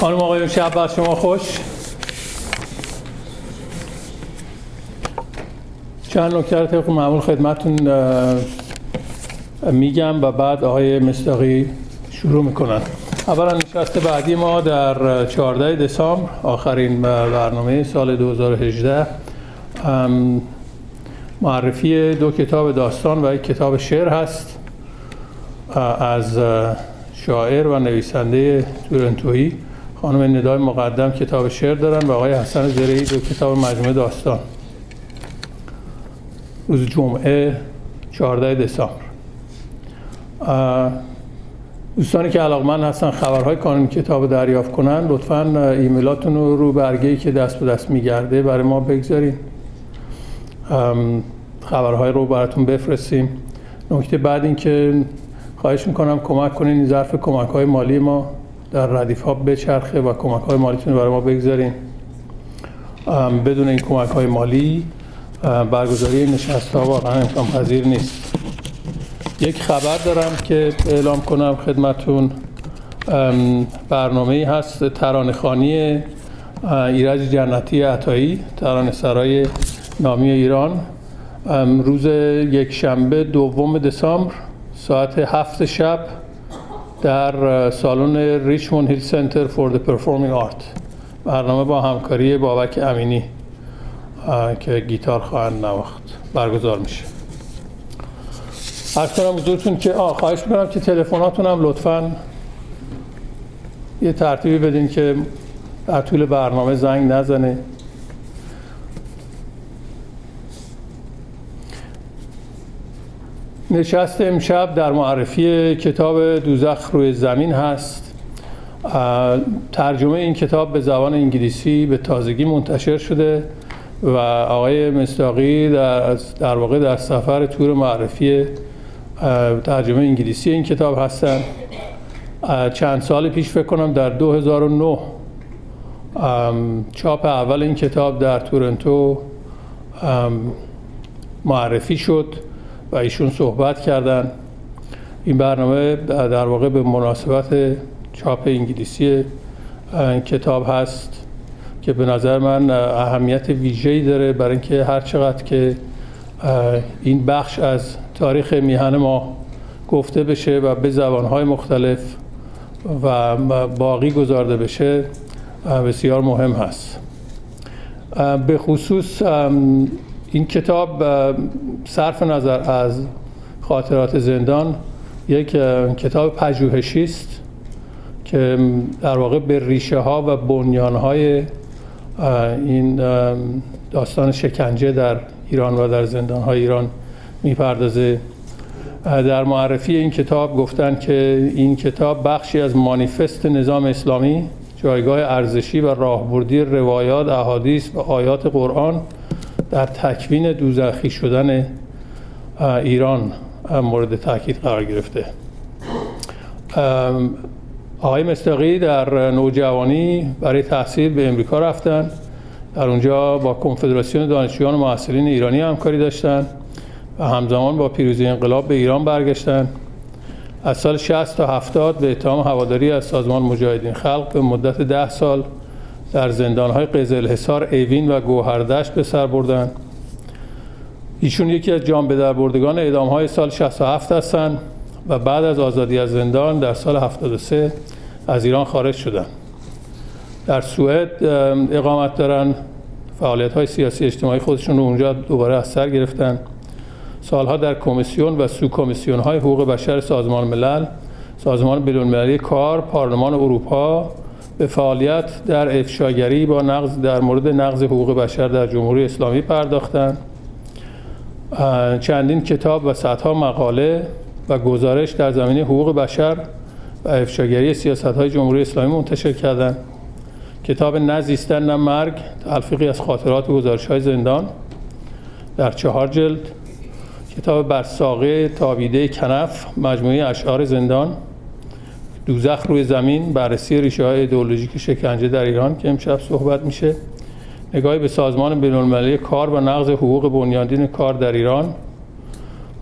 خانم آقایون شب بر شما خوش. چند نکته رو طبق معمول خدمتون میگم و بعد آقای مستاقی شروع می‌کنن. اولا نشست بعدی ما در 14 دسامبر آخرین برنامه سال 2018 معرفی دو کتاب داستان و یک کتاب شعر هست از شاعر و نویسنده تورنتویی. خانم ندای مقدم کتاب شعر دارن و آقای حسن زرعی دو کتاب مجموعه داستان. روز جمعه 14 دسامبر. دوستانی که علاقمند هستن خبرهای کانون کتاب دریافت کنن لطفا ایمیلاتون رو رو برگه که دست به دست میگرده برای ما بگذارین. خبرهای رو براتون بفرستیم. نکته بعد این که خواهش می‌کنم کمک کنین این ظرف کمک های مالی ما در ردیف ها بچرخه و کمک های مالیتون برای ما بگذارین. بدون این کمک های مالی برگزاری نشست ها واقعا امکان پذیر نیست. یک خبر دارم که اعلام کنم خدمتون. برنامه هست ترانه خانی ایرج جنتی عطایی ترانه سرای نامی ایران. روز یک شنبه دوم دسامبر ساعت هفت شب در سالن Richmond Hill Centre for the Performing Art برنامه با همکاری بابک امینی که گیتار خواهند نواخت. برگزار میشه. عرض کنم حضورتون که آه خواهش می‌کنم که تلفناتون هم لطفا یه ترتیبی بدین که در طول برنامه زنگ نزنه. نشست امشب در معرفی کتاب دوزخ روی زمین هست. ترجمه این کتاب به زبان انگلیسی به تازگی منتشر شده و آقای مستاقی در, در واقع در سفر تور معرفی ترجمه انگلیسی این کتاب هستن. چند سال پیش فکر کنم در 2009 چاپ اول این کتاب در تورنتو معرفی شد. و ایشون صحبت کردن. این برنامه در واقع به مناسبت چاپ انگلیسی کتاب هست که به نظر من اهمیت ویژه‌ای داره برای اینکه هر چقدر که این بخش از تاریخ میهن ما گفته بشه و به زبانهای مختلف و باقی گذارده بشه بسیار مهم هست. به خصوص این کتاب صرف نظر از خاطرات زندان یک کتاب پژوهشی است که در واقع به ریشه ها و بنیان های این داستان شکنجه در ایران و در زندان های ایران می‌پردازه. در معرفی این کتاب گفتن که این کتاب بخشی از مانیفست نظام اسلامی جایگاه ارزشی و راهبردی روایات احادیث و آیات قرآن در تکوین دوزخی شدن ایران مورد تاکید قرار گرفته. آقای مستقی در نوجوانی برای تحصیل به امریکا رفتن. در اونجا با کنفدراسیون دانشجویان و محصلین ایرانی همکاری داشتن و همزمان با پیروزی انقلاب به ایران برگشتن. از سال 60 تا 70 به اتهام هواداری از سازمان مجاهدین خلق به مدت ده سال در زندانهای قزل حصار ایوین و گوهردشت به سر بردن ایشون یکی از جان به بردگان اعدام های سال 67 هستند و بعد از آزادی از زندان در سال 73 از ایران خارج شدند. در سوئد اقامت دارن فعالیت های سیاسی اجتماعی خودشون رو اونجا دوباره از سر گرفتن سالها در کمیسیون و سو کمیسیون های حقوق بشر سازمان ملل سازمان بین‌المللی کار پارلمان اروپا به فعالیت در افشاگری با نقض در مورد نقض حقوق بشر در جمهوری اسلامی پرداختند. چندین کتاب و صدها مقاله و گزارش در زمینه حقوق بشر و افشاگری سیاست های جمهوری اسلامی منتشر کردند. کتاب نزیستن نه مرگ تلفیقی از خاطرات و گزارش های زندان. در چهار جلد کتاب بر ساقه تابیده کنف مجموعه اشعار زندان. دوزخ روی زمین بررسی ریشه های ایدئولوژیک شکنجه در ایران که امشب صحبت میشه. نگاهی به سازمان بین‌المللی کار و نقض حقوق بنیادین کار در ایران.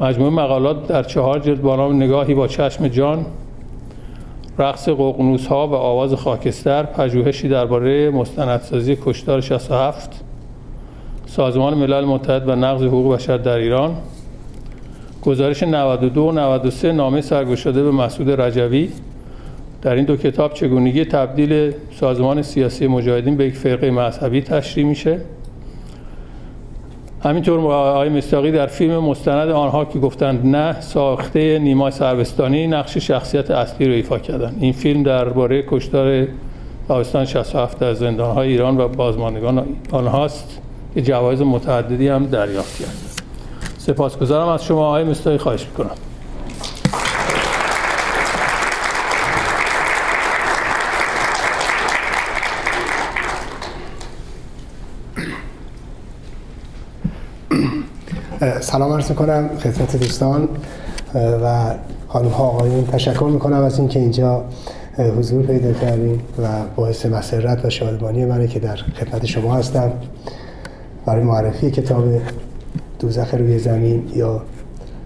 مجموعه مقالات در چهار جلد با نام نگاهی با چشم جان. رقص ققنوس ها و آواز خاکستر پژوهشی درباره مستندسازی کشتار 67 سازمان ملل متحد و نقض حقوق بشر در ایران. گزارش 92 و 93 نامه سرگشاده به مسعود رجوی. در این دو کتاب چگونگی تبدیل سازمان سیاسی مجاهدین به یک فرقه مذهبی تشریح میشه. همینطور آقای مستاقی در فیلم مستند آنها که گفتند نه ساخته نیما سربستانی نقش شخصیت اصلی رو ایفا کردن این فیلم درباره کشتار تابستان 67 در زندانهای ایران و بازماندگان آنهاست که جوایز متعددی هم دریافت کرد سپاسگزارم از شما آقای مستاقی خواهش می‌کنم. سلام عرض می‌کنم خدمت دوستان و خانم آقایون تشکر می‌کنم از اینکه اینجا حضور پیدا کردیم و باعث مسرت و شادمانی منه که در خدمت شما هستم. برای معرفی کتاب دوزخ روی زمین یا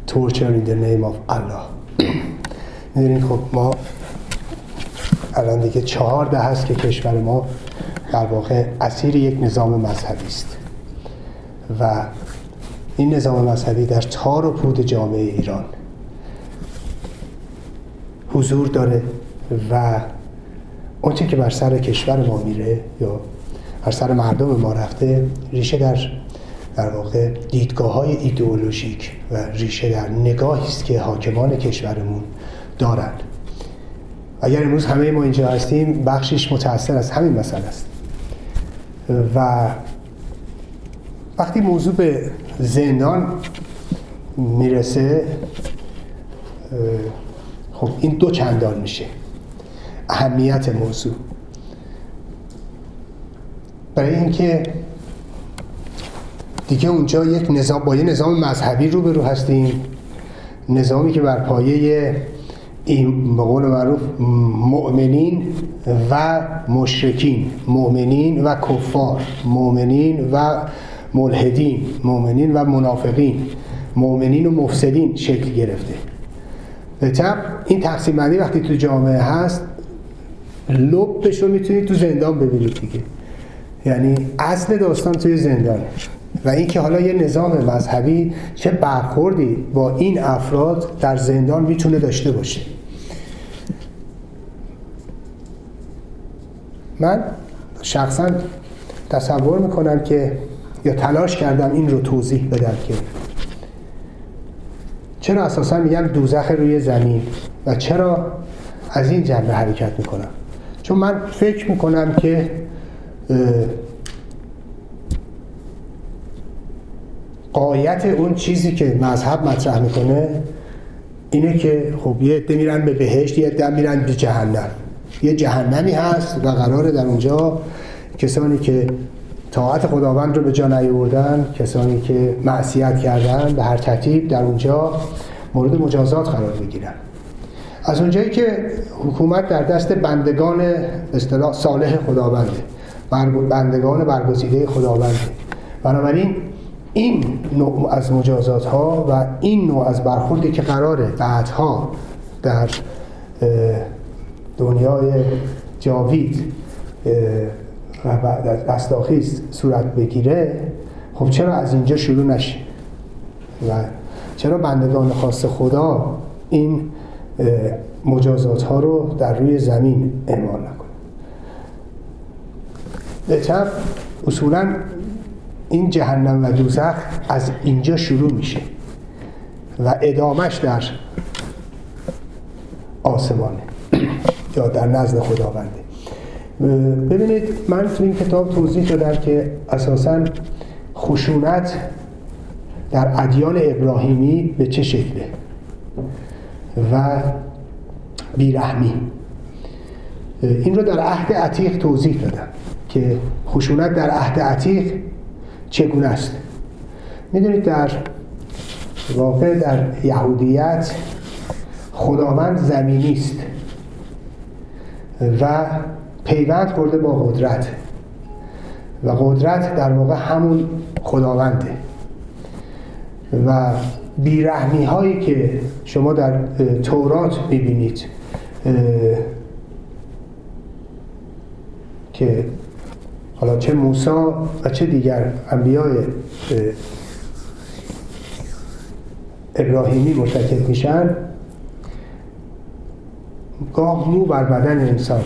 Torture in the Name of Allah. می‌دونید خب ما الان دیگه چهار ده هست که کشور ما در واقع اسیر یک نظام مذهبی است. و این نظام مذهبی در تار و پود جامعه ایران حضور داره و اونچه که بر سر کشور ما میره یا بر سر مردم ما رفته ریشه در در واقع دیدگاه های ایدئولوژیک و ریشه در نگاهی است که حاکمان کشورمون دارن. اگر امروز همه ما اینجا هستیم بخشش متأثر از همین مسئله است. و وقتی موضوع به زندان می‌رسه خب این دو چندان میشه. اهمیت موضوع. برای اینکه دیگه اونجا یک نظام با یه نظام مذهبی روبرو هستیم. نظامی که بر پایه این به قول معروف مؤمنین و مشرکین. مؤمنین و کفار. مؤمنین و ملحدین مؤمنین و منافقین مؤمنین و مفسدین شکل گرفته. به طب این تقسیم بندی وقتی تو جامعه هست لبش رو می‌تونید تو زندان ببینید دیگه. یعنی اصل داستان توی زندان. و اینکه حالا یه نظام مذهبی چه برخوردی با این افراد در زندان می‌تونه داشته باشه. من شخصا تصور می‌کنم که یا تلاش کردم این رو توضیح بدم که چرا اساسا میگم دوزخ روی زمین و چرا از این جنبه حرکت می‌کنم چون من فکر می‌کنم که قایت اون چیزی که مذهب مطرح می‌کنه اینه که خب یه عده میرن به بهشت یه عده میرن به جهنم. یه جهنمی هست و قراره در اونجا کسانی که طاعت خداوند رو به جا نیاوردن کسانی که معصیت کردن به هر ترتیب در اونجا مورد مجازات قرار بگیرن. از اونجایی که حکومت در دست بندگان اصطلاح صالح خداونده بندگان برگزیده خداونده. بنابراین این نوع از مجازات ها و این نوع از برخوردی که قراره بعدها در دنیای جاوید و بعد از استاخیز صورت بگیره خب چرا از اینجا شروع نشه؟ و چرا بندگان خاص خدا این مجازات ها رو در روی زمین اعمال نکنه؟ به اصولا این جهنم و دوزخ از اینجا شروع میشه و ادامش در آسمانه یا در نزد خداونده. ببینید من تو این کتاب توضیح دادم که اساسا خشونت در ادیان ابراهیمی به چه شکله و بیرحمی. این رو در عهد عتیق توضیح دادم که خشونت در عهد عتیق چگونه است. می‌دونید در واقع در یهودیت خداوند زمینی است و پیوند خورده با قدرت. و قدرت در واقع همون خداونده. و بیرحمی هایی که شما در تورات می‌بینید که حالا چه موسی و چه دیگر انبیای ابراهیمی مرتکب میشن گاه مو بر بدن انسان.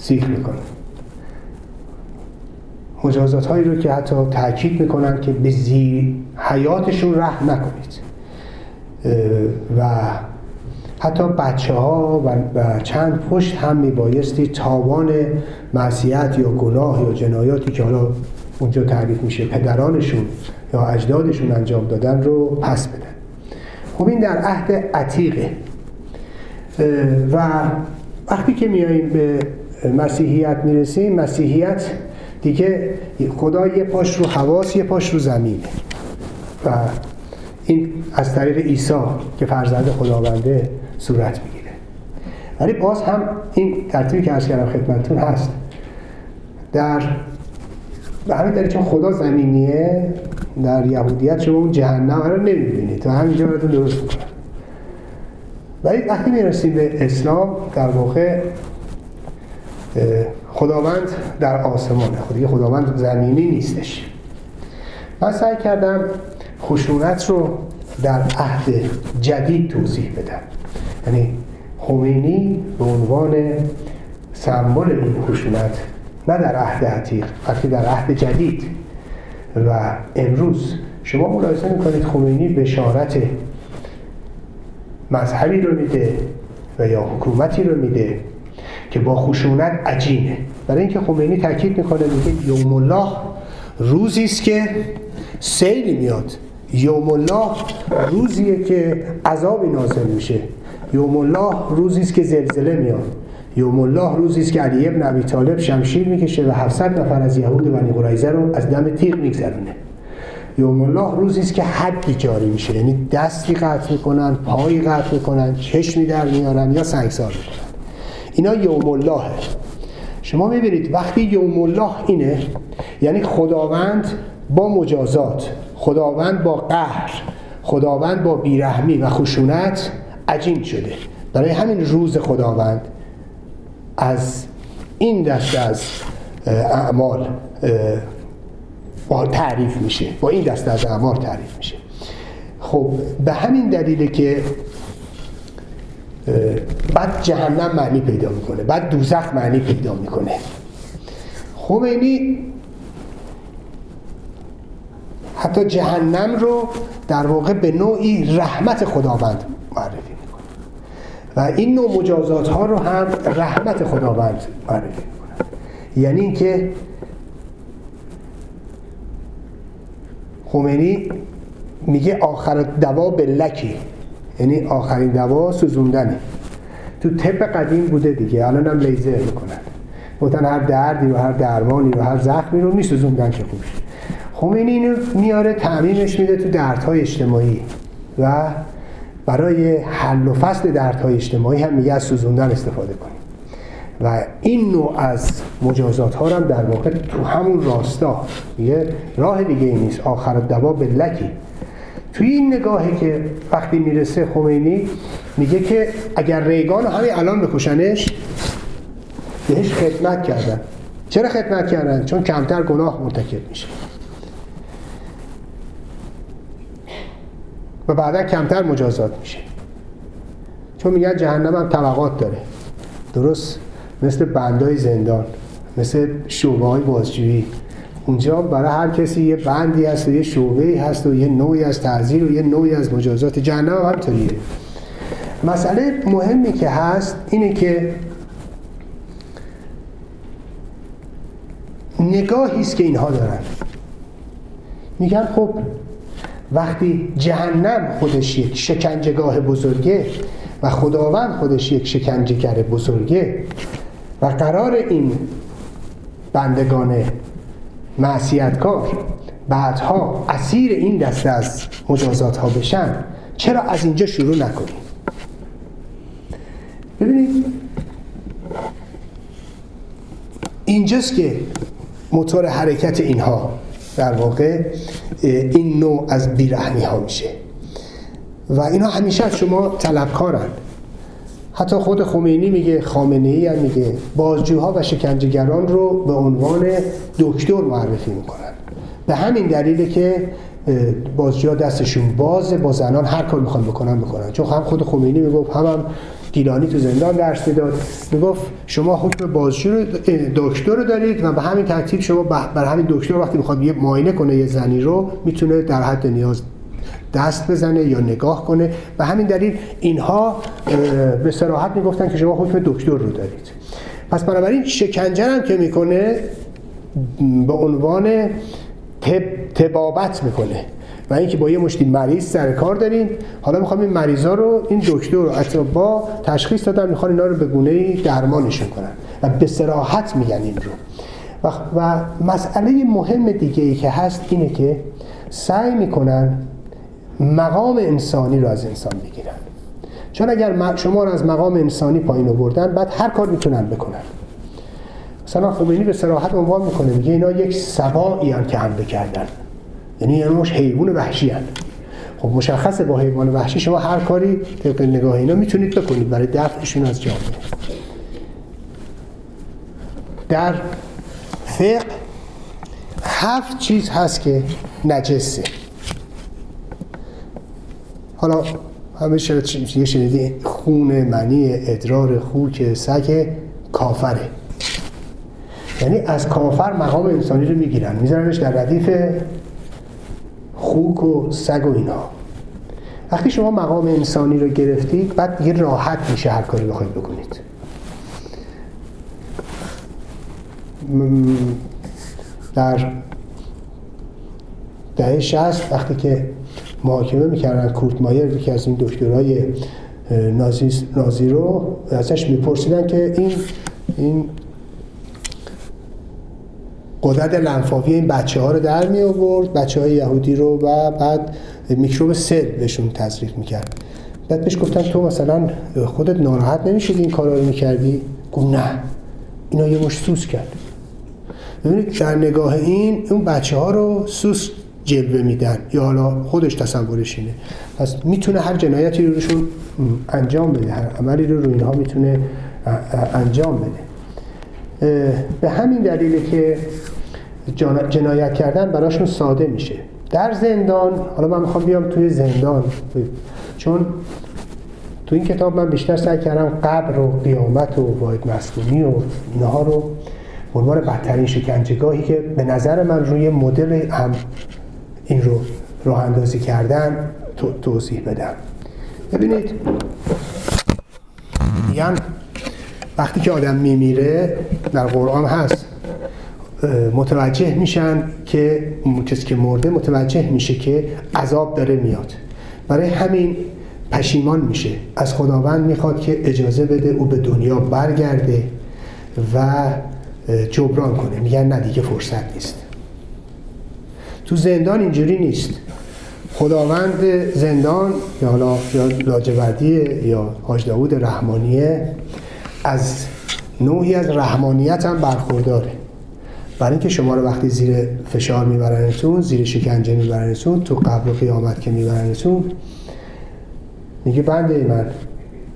سیخ می‌کنه. مجازات هایی رو که حتی تاکید می‌کنن که به زیر حیاتشون رحم نکنید. و حتی بچه ها و چند پشت هم میبایستی تاوان معصیت یا گناه یا جنایاتی که حالا اونجا تعریف میشه پدرانشون یا اجدادشون انجام دادن رو پس بدن. خب این در عهد عتیقه. و وقتی که میاییم به مسیحیت می‌رسیم مسیحیت دیگه خدا یه پاش رو حواس یه پاش رو زمینه و این از طریق عیسی که فرزند خداونده صورت می‌گیره. ولی باز هم این ترتیبی که از کردم خدمتتون هست. در به همین دلیل چون خدا زمینیه در یهودیت شما اون جهنم رو نمی‌بینید. و همینجا براتون درست می‌کنم. ولی وقتی می‌رسیم به اسلام در واقع خداوند در آسمانه خودی خداوند زمینی نیستش. من سعی کردم خشونت رو در عهد جدید توضیح بدم. یعنی خمینی به عنوان سمبل این خشونت نه در عهد عتیق بلکه در عهد جدید. و امروز شما ملاحظه می‌کنید خمینی بشارت مذهبی رو میده و یا حکومتی رو میده. که با خشونت عجینه برای اینکه خمینی تاکید می‌کنه میگه یوم الله روزی است که سیلی میاد. یوم الله روزیه که عذابی نازل میشه. یوم الله روزی است که زلزله میاد. یوم الله روزی است که علی ابن ابی طالب شمشیر می‌کشه و 700 نفر از یهود بنی قریظه رو از دم تیغ میگذرونه. یوم الله روزی است که حدی جاری میشه. یعنی دستی قطع می‌کنن پایی قطع می‌کنن چشمی در میارن یا سنگسار می‌کنن. اینا یوم الله شما می‌بینید وقتی یوم الله اینه یعنی خداوند با مجازات خداوند با قهر خداوند با بیرحمی و خشونت عجین شده. برای همین روز خداوند از این دسته از اعمال تعریف میشه. با این دسته از اعمال تعریف میشه. خب به همین دلیله که بعد جهنم معنی پیدا می‌کنه بعد دوزخ معنی پیدا می‌کنه. خمینی حتی جهنم رو در واقع به نوعی رحمت خداوند معرفی می‌کنه. و این نوع مجازات ها رو هم رحمت خداوند معرفی می‌کنه. یعنی اینکه خمینی میگه آخر دوا به لکی. یعنی آخرین دوا سوزوندنه. تو طب قدیم بوده دیگه. الان هم لیزر می‌کنن. گفتن هر دردی و هر درمانی و هر زخمی رو میسوزوندن که خوبش خمینی اینو میاره تعمیمش میده تو دردهای اجتماعی. و برای حل و فصل دردهای اجتماعی هم میگه از سوزوندن استفاده کنیم. و این نوع از مجازات ها هم در واقع تو همون راستا. میگه راه دیگه ای نیست. آخر دوا به لکی. توی این نگاهی که وقتی می‌رسه خمینی میگه که اگر ریگان رو همین الان بکشنش بهش خدمت کردن. چرا خدمت کردن؟ چون کمتر گناه مرتکب میشه. و بعدا کمتر مجازات میشه. چون میگن جهنم هم طبقات داره. درست مثل بندای زندان مثل شعبه های بازجویی. اونجا برای هر کسی یه بندی هست و یه شعبه هست و یه نوعی از تعذیر و یه نوعی از مجازات جهنم هم همطوریه مسئله مهمی که هست اینه که نگاهی است که اینها دارن. میگن خب وقتی جهنم خودش یک شکنجهگاه بزرگه و خداوند خودش یک شکنجهگر بزرگه و قرار این بندگان معصیتکار بعدها اسیر این دسته از مجازات ها بشن. چرا از اینجا شروع نکنیم؟ ببینید اینجاست که موتور حرکت اینها در واقع این نوع از بیرحمی ها میشه. و اینا همیشه از شما طلبکارن. حتی خود خمینی میگه خامنه ای هم میگه. بازجوها و شکنجهگران رو به عنوان دکتر معرفی می‌کنن. به همین دلیله که بازجوها دستشون بازه با زنان هر کار می‌خوان بکنن بکنن چون هم خود خمینی می‌گفت هم, هم گیلانی تو زندان درس می‌داد. می‌گفت شما حکم بازجو دکتر رو دارید و به همین ترتیب شما بر همین دکتر وقتی می‌خواد یه معاینه کنه یه زنی رو می‌تونه در حد نیاز دست بزنه یا نگاه کنه. به همین دلیل اینها به صراحت می‌گفتن که شما حکم دکتر رو دارید. پس بنابراین شکنجه هم که می‌کنه به عنوان تب، تبابت می‌کنه. و اینکه با یه مشتی مریض سر کار داریم حالا می‌خوام این مریضا رو این دکتر و با تشخیص دادن می‌خوان اینا رو به گونه درمانشون کنن. و به سراحت میگن این رو. و, و مسئله مهم دیگه ای که هست اینه که سعی می‌کنن مقام انسانی رو از انسان بگیرن چون اگر شما رو از مقام انسانی پایین آوردن بعد هر کار می‌تونن بکنن. مثلا خمینی به صراحت عنوان می‌کنه میگه اینا یک سبایی که حمله کردن. یعنی یه مش حیوان وحشی هن. خب مشخصه با حیوان وحشی شما هر کاری طبق نگاه اینا می‌تونید بکنید. برای دفعشون از جامعه در فقه هفت چیز هست که نجسه. حالا همه یه شنیدی خون منی ادرار خوک سگ کافره. یعنی از کافر مقام انسانی رو می‌گیرن. میذارنش در ردیف خوک و سگ و اینا. وقتی شما مقام انسانی رو گرفتید بعد یه راحت میشه هر کاری بخواید بکنید. در دهه شست وقتی که محاکمه می‌کردن. کورت مایر یکی از این دکترهای نازی, نازی رو ازش میپرسیدن که این این قدرت لنفاوی این بچه ها رو در می آورد بچه های یهودی رو و بعد میکروب سل بهشون تزریق می‌کرد. بعد بهش گفتن تو مثلا خودت ناراحت نمیشید این کارا رو می‌کردی؟ گفت نه. اینا یه مش سوس کرد. ببینید در نگاه این اون بچه ها رو سوس جلوه میدن. یا حالا خودش تصورش اینه. پس می‌تونه هر جنایتی رو روشون انجام بده. هر عملی رو رو اینها می‌تونه انجام بده. به همین دلیله که جنایت کردن براشون ساده میشه. در زندان حالا من می‌خوام بیام توی زندان. چون تو این کتاب من بیشتر سعی کردم قبر و قیامت و واحد مسکونی و اینها رو عنوان بدترین شکنجهگاهی که به نظر من روی مدل هم این رو راه اندازی کردن توضیح بدم. ببینید میگن وقتی که آدم میمیره در قرآن هست متوجه میشن که کسی که مرده متوجه میشه که عذاب داره میاد. برای همین پشیمان میشه. از خداوند می‌خواد که اجازه بده او به دنیا برگرده و جبران کنه. میگن نه دیگه فرصت نیست. تو زندان اینجوری نیست. خداوند زندان یا حالا یا لاجوردیه یا حاج داود رحمانیه از نوعی از رحمانیت هم برخورداره. برای اینکه شما رو وقتی زیر فشار میبرنتون زیر شکنجه میبرنتون تو قبل و قیامت که میبرنتون میگه بنده من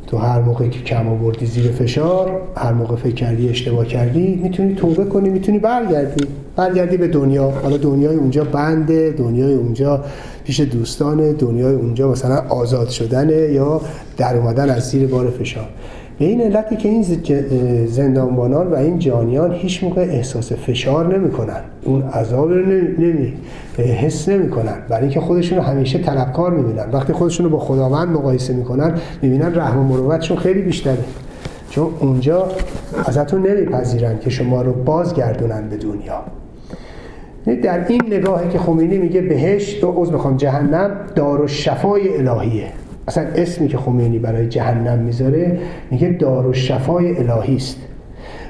تو هر موقع که کم آوردی زیر فشار هر موقع فکر کردی اشتباه کردی می‌تونی توبه کنی می‌تونی برگردی. برگردی به دنیا. حالا دنیای اونجا بنده دنیای اونجا پیش دوستان دنیای اونجا مثلا آزاد شدنه یا در اومدن از زیر بار فشار. به این علتی که این زندانبانان و این جانیان هیچ موقع احساس فشار نمی‌کنن. اون عذاب رو نمی حس نمی‌کنن. برای اینکه خودشون رو همیشه طلبکار می‌بینن. وقتی خودشون رو با خداوند مقایسه می‌کنن می‌بینن رحم و مروتشون خیلی بیشتره. چون اونجا ازتون نمیپذیرن که شما رو بازگردونن به دنیا. در این نگاهی که خمینی میگه بهشت و عوض می‌خوام جهنم دار و شفای الهیه. اصلا اسمی که خمینی برای جهنم می‌ذاره میگه دار و شفای الهی است.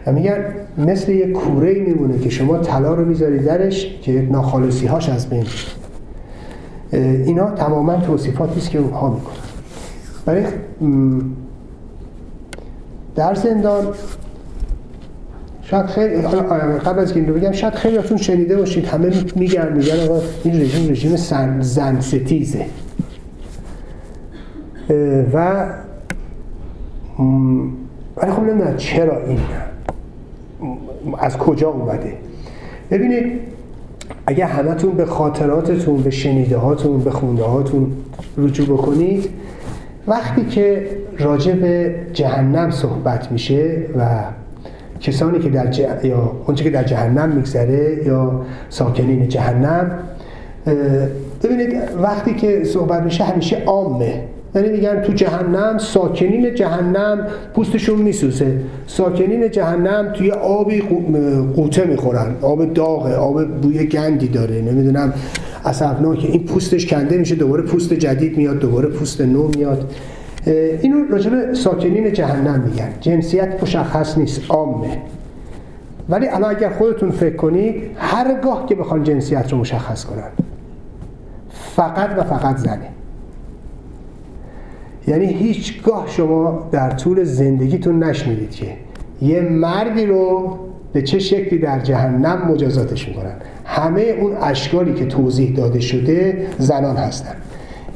و میگن مثل یه کوره میمونه که شما طلا رو می‌ذاری درش که ناخالصی هاش از بین اینا تماما توصیفاتی است که اونها می‌کنن. برای در زندان شاید خیلی قبل از که بگم شاید خیلی اتون شنیده باشید همه میگن میگن آقا این رژیم رژیم زن ستیزه و ولی خب نمی‌دونم چرا این از کجا اومده. ببینید اگه همتون به خاطراتتون به شنیده هاتون به خونده هاتون رجوع بکنید وقتی که راجع به جهنم صحبت میشه و کسانی که در یا اونچه که در جهنم میگذره یا ساکنین جهنم ببینید وقتی که صحبت میشه همیشه عامه. یعنی میگن تو جهنم ساکنین جهنم پوستشون میسوزه. ساکنین جهنم توی آبی قوطه می‌خورن. آب داغه آب بوی گندی داره. نمی‌دونم که این پوستش کنده میشه دوباره پوست جدید میاد دوباره پوست نو میاد. اینو راجب ساکنین جهنم میگن. جنسیت مشخص نیست عامه. ولی الان اگر خودتون فکر کنید هرگاه که بخوان جنسیت رو مشخص کنن فقط و فقط زنه. یعنی هیچگاه شما در طول زندگیتون نشنیدید که یه مردی رو به چه شکلی در جهنم مجازاتش می‌کنن. همه اون اشکالی که توضیح داده شده زنان هستن.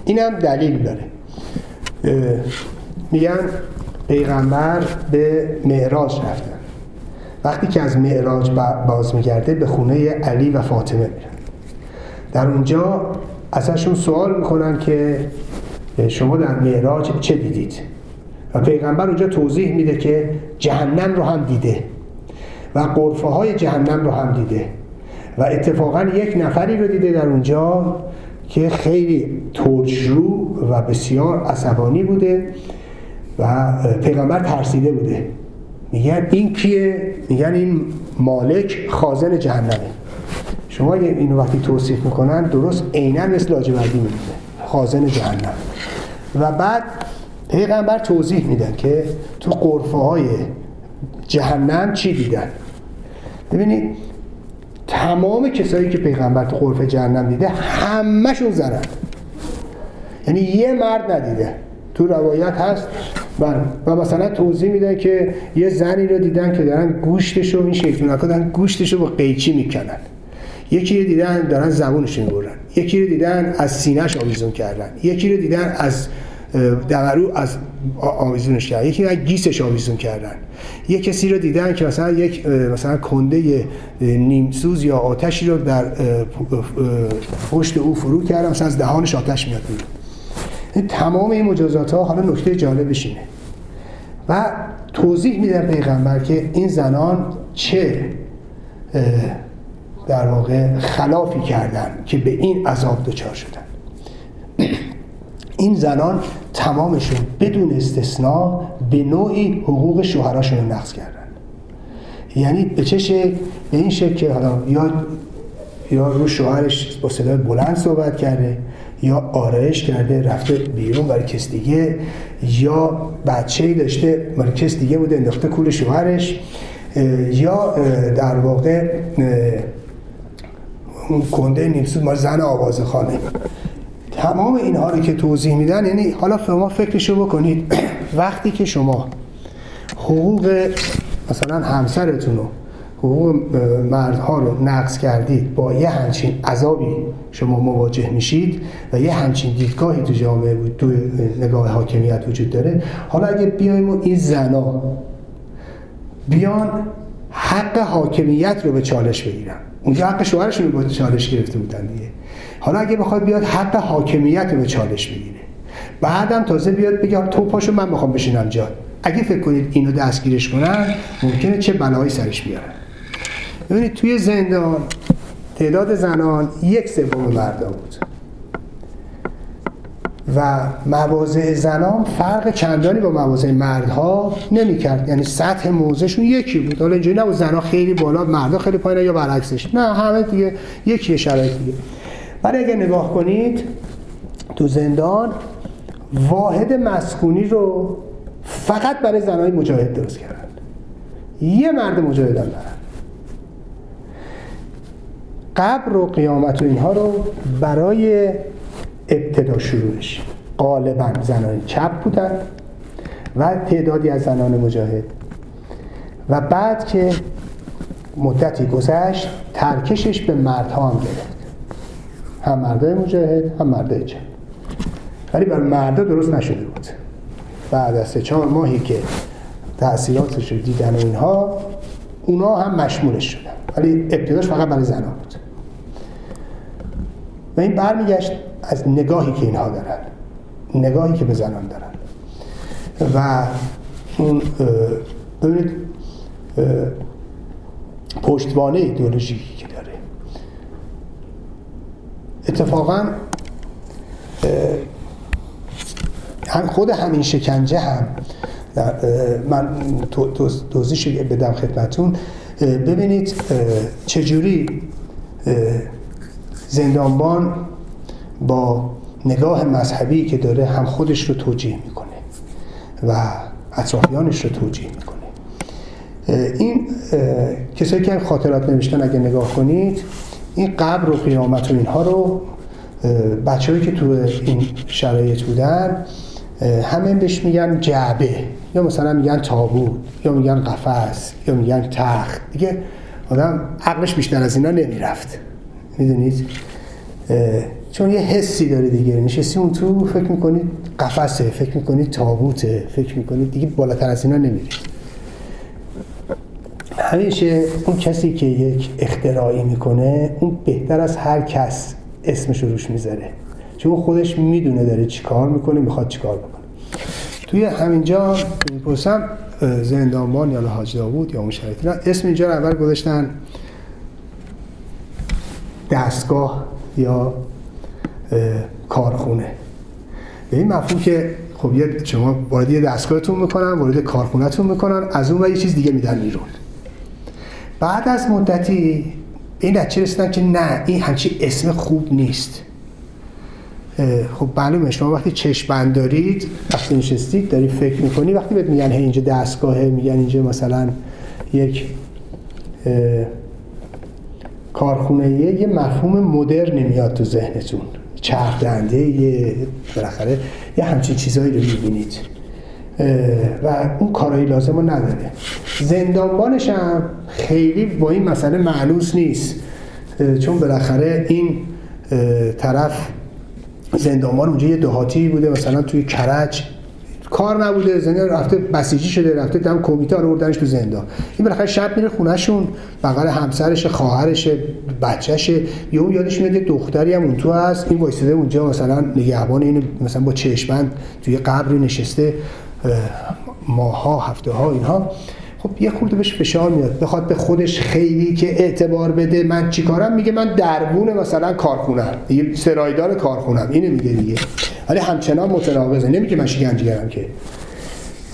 اینم دلیل داره. میگن پیغمبر به معراج رفتن وقتی که از معراج باز میگرده به خونه علی و فاطمه میرن. در اونجا ازشون سوال می‌کنن که شما در معراج چه دیدید؟ و پیغمبر اونجا توضیح میده که جهنم رو هم دیده و قرفه های جهنم رو هم دیده. و اتفاقا یک نفری رو دیده در اونجا که خیلی ترشرو و بسیار عصبانی بوده و پیغمبر ترسیده بوده. میگن این کیه؟ میگن این مالک خازن جهنمه. شما اگه اینو وقتی توصیف می‌کنن درست عینا مثل لاجوردی میده خازن جهنم. و بعد پیغمبر توضیح میدن که تو قرفه های جهنم چی دیدن. ببینید تمام کسایی که پیغمبر تو قرفه جهنم دیده همهشون زنن. یعنی یه مرد ندیده. تو روایت هست. بله. و مثلا توضیح میدن که یه زنی رو دیدن که دارن گوشتش رو این شکل دارن گوشتش رو با قیچی می‌کنن یکی رو دیدن دارن زبونش می‌برن. یکی رو دیدن از سینهش آویزون کردن. یکی رو دیدن از دقرو از آویزونش کردن. یکی از گیسش آویزون کردن. یک کسی رو دیدن که مثلا یک مثلا کنده نیمسوز یا آتشی رو در پشت او فرو کردن. مثلا از دهانش آتش میاد بیرون. تمام این مجازات ها حالا نکته جالبش اینه. و توضیح میدن پیغمبر که این زنان چه در واقع خلافی کردن که به این عذاب دچار شدن. این زنان تمامشون بدون استثنا به نوعی حقوق شوهراشون رو نقض کردن. یعنی به چه شکل؟ به این شکل که حالا یا یا رو شوهرش با صدای بلند صحبت کرده یا آرایش کرده رفته بیرون برای کس دیگه یا بچه ای داشته برای کس دیگه بوده انداخته کول شوهرش یا در واقع اون کنده نیمسود ما زن آواز خانه تمام اینها رو که توضیح میدن یعنی حالا شما فکرشو بکنید. وقتی که شما حقوق مثلا همسرتون رو حقوق مردها رو نقض کردید با یه همچین عذابی شما مواجه میشید و یه همچین دیدگاهی تو جامعه بود تو نگاه حاکمیت وجود داره حالا اگه بیایم و این زنا بیان حق حاکمیت رو به چالش بگیرن اونجا حق شوهرشون رو به چالش گرفته بودن دیگه. حالا اگه بخواد بیاد حق حاکمیت رو به چالش بگیره. بعدم تازه بیاد بگه تو پاشو من می‌خوام بشینم جا. اگه فکر کنید اینو دستگیرش کنن ممکنه چه بلایی سرش بیارن. ببینید توی زندان تعداد زنان یک سوم مردا بود. و مواضع زنان فرق چندانی با مواضع مردها نمی‌کرد. یعنی سطح موضعشون یکی بود. حالا اینجوری نبود زنها خیلی بالا مردا خیلی پایین یا برعکسش. نه همه دیگه یکی شرایط دیگه. ولی اگه نگاه کنید تو زندان واحد مسکونی رو فقط برای زنهای مجاهد درست کردن. یه مرد مجاهد هم دارن. قبر و قیامت و اینها رو برای ابتدا شروعش غالبا زنان چپ بودن و تعدادی از زنان مجاهد. و بعد که مدتی گذشت ترکشش به مردها هم گرفت. هم مردای مجاهد هم مردای چپ. ولی بر مردا درست نشده بود. بعد از سه چهار ماهی که تاثیراتش رو دیدن اینها اونا هم مشمولش شدن. ولی ابتداش فقط برای بود و این برمیگشت از نگاهی که اینها دارن نگاهی که به زنان دارن و اون ببینید پشتوانه ایدئولوژیکی که داره. اتفاقا هم خود همین شکنجه هم من توضیح بدم خدمتون. ببینید چجوری زندانبان با نگاه مذهبی که داره هم خودش رو توجیه می‌کنه و اطرافیانش رو توجیه می‌کنه. این کسایی که خاطرات نوشتن اگه نگاه کنید این قبر و قیامت و اینها رو بچه‌ای که تو این شرایط بودن همه بهش میگن جعبه یا مثلا میگن تابوت یا میگن قفس یا میگن تخت. دیگه آدم عقلش بیشتر از اینا نمی‌رفت. می‌دونید؟ چون یه حسی داره دیگه. نشستی اون تو فکر می‌کنید قفسه فکر می‌کنید تابوته فکر می‌کنید دیگه بالاتر از اینا نمیرید. همیشه اون کسی که یک اختراعی می‌کنه اون بهتر از هر کس اسمش رو روش می‌ذاره. چون خودش می‌دونه داره چیکار می‌کنه می‌خواد چیکار بکنه. توی همینجا می‌پرسم زندانبان یا حاج داوود یا اون اسم اینجا رو اول گذاشتن. دستگاه یا کارخونه. به این مفهوم که خب یه شما وارد دستگاهتون می‌کنن وارد کارخونهتون می‌کنن از اون و یه چیز دیگه میدن بیرون. بعد از مدتی این نتیجه رسیدن که نه این همچی اسم خوب نیست. خب معلومه شما وقتی چشم بند دارید وقتی نشستید داری فکر می‌کنی وقتی بهت میگن اینجا دستگاهه میگن اینجا مثلا یک کارخونه یه مفهوم مدرن میاد تو ذهنتون. چرخ دنده یه بالاخره یه همچین چیزایی رو می‌بینید. و اون کارایی لازم رو نداره. زندانبانش هم خیلی با این مسئله معلوس نیست. چون بالاخره این طرف زندانبان اونجا یه دهاتی بوده مثلا توی کرج کار نبوده زندان رفته بسیجی شده رفته دم کمیته رو بردنش تو زندان. این بالاخره شب میره خونهشون بغل همسرش خواهرش بچهشه. یهو یادش میاد یه دختری هم اون تو هست این وایساده اونجا مثلا نگهبان اینو مثلا با چشمند توی قبری نشسته ماها هفته ها اینها. خب یه خورده بهش فشار میاد بخواد به خودش خیلی که اعتبار بده من چیکارم؟ میگه من دربون مثلا کارخونم یه سرایدار کارخونم اینو میگه دیگه. ولی همچنان متناقضه. نمیگه من شکنجهگرم که.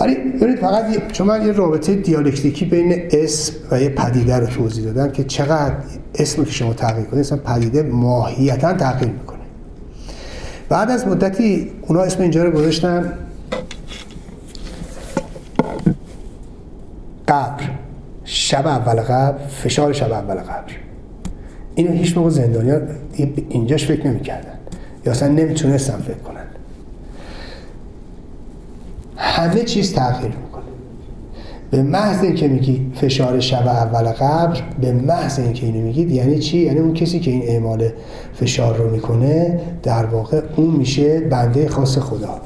ولی ببینید فقط چون من یه رابطه دیالکتیکی بین اسم و یه پدیده رو توضیح دادم که چقدر اسم که شما تغییر کنید اصلا پدیده ماهیتا تغییر می‌کنه. بعد از مدتی اونا اسم اینجا رو گذاشتن. قبر. شب اول قبر فشار شب اول قبر. اینو هیچ موقع زندانیا اینجاش فکر نمی‌کردن. یا اصلا نمی‌تونستن فکر کنن. همه چیز تغییر می‌کنه. به محض اینکه میگی فشار شب اول قبر به محض اینکه اینو میگید یعنی چی؟ یعنی اون کسی که این اعمال فشار رو می‌کنه در واقع اون میشه بنده خاص خدا.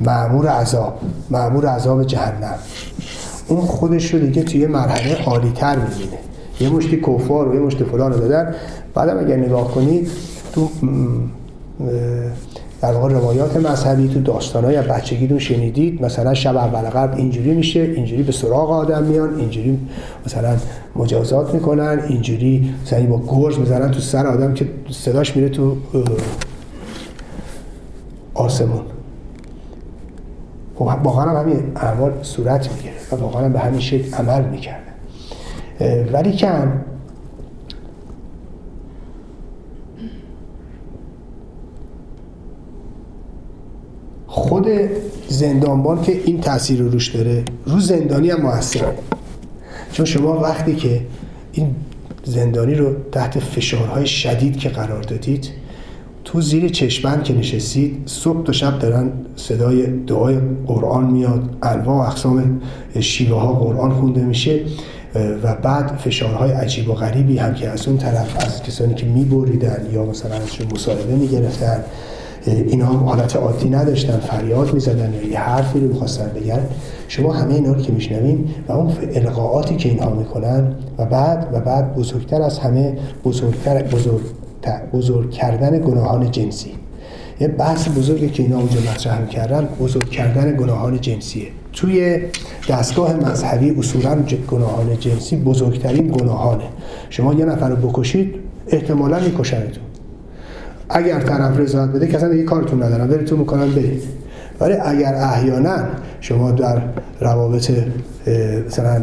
معمور عذاب معمور عذاب جهنم. اون خودش رو دیگه توی مرحله عالی تر می‌بینه. یه مشتی کفار و یه مشتی فلان رو دادن. بعدم اگر نگاه کنید تو در واقع روایات مذهبی تو داستانهای بچگیتون شنیدید. مثلا شب اول قبل اینجوری میشه اینجوری به سراغ آدم میان اینجوری مثلا مجازات می‌کنن اینجوری مثلا با گرز می‌زنن تو سر آدم که صداش میره تو آسمون. خب واقعا هم همین اعمال صورت می‌گیره و واقعا به همین شکل عمل می‌کرده. ولی کن خود زندانبان که این تاثیر رو روش داره. رو زندانی هم موثره چون شما وقتی که این زندانی رو تحت فشارهای شدید که قرار دادید تو زیر چشمند که نشستید صبح تا شب دارن صدای دعای قرآن میاد انواع و اقسام شیوه ها قرآن خونده میشه و بعد فشارهای عجیب و غریبی هم که از اون طرف از کسانی که میبریدن یا مثلا ازشون مصاحبه می‌گرفتن اینا هم حالت عادی نداشتن فریاد می‌زدن یا یه حرفی رو می‌خواستن بگن. شما همه اینا رو که میشنویم و اون القاعاتی که اینها می‌کنن و بعد و بعد بزرگتر از همه بزرگتر بزرگ, بزرگ کردن گناهان جنسی. یه بحث بزرگی که اینا اونجا مطرح کردن بزرگ کردن گناهان جنسیه. توی دستگاه مذهبی اصولا گناهان جنسی بزرگترین گناهانه. شما یه نفر رو بکشید احتمالا میکشنتون. اگر طرف رضایت بده کسا دیگه کارتون ندارم. برید می‌کنن برید. ولی اگر احیانا شما در روابط مثلا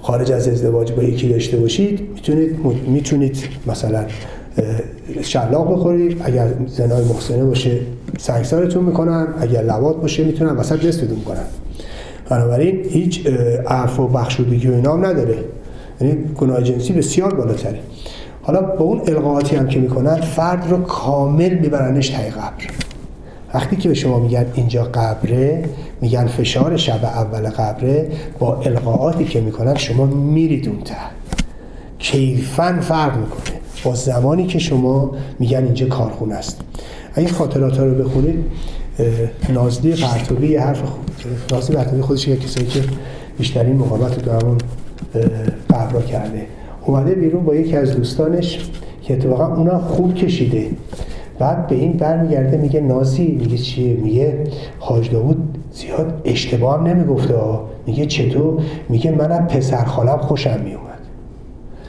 خارج از ازدواج با یکی داشته باشید می‌تونید می‌تونید مثلا شلاق بخورید. اگر زنای محسنه باشه سنگسارتون می‌کنن. اگر لوات باشه می‌تونن وسط دستتون کنن بنابراین هیچ عفو و بخشودگی و اینام نداره. یعنی گناه جنسی بسیار بالاتره حالا با اون القاعاتی هم که می‌کنن فرد رو کامل میبرنش تای قبر. وقتی که به شما میگن اینجا قبره میگن فشار شب اول قبره با القاعاتی که می‌کنن شما میرید اون ته. کیفن فرق می‌کنه. با زمانی که شما میگن اینجا کارخونه است. اگه خاطرات ها رو بخونید نازلی پرتوبی یه حرف خوب نازلی پرتوبی خودش یه کسایی که بیشترین مقامت رو همون قبرا کرده. اومده بیرون با یکی از دوستانش که اتفاقا اونا خوب کشیده. بعد به این برمیگرده میگه نازی میگه چیه؟ میگه حاج داوود زیاد اشتباه نمی‌گفته میگه چطور؟ میگه منم پسر خالم خوشم میومد.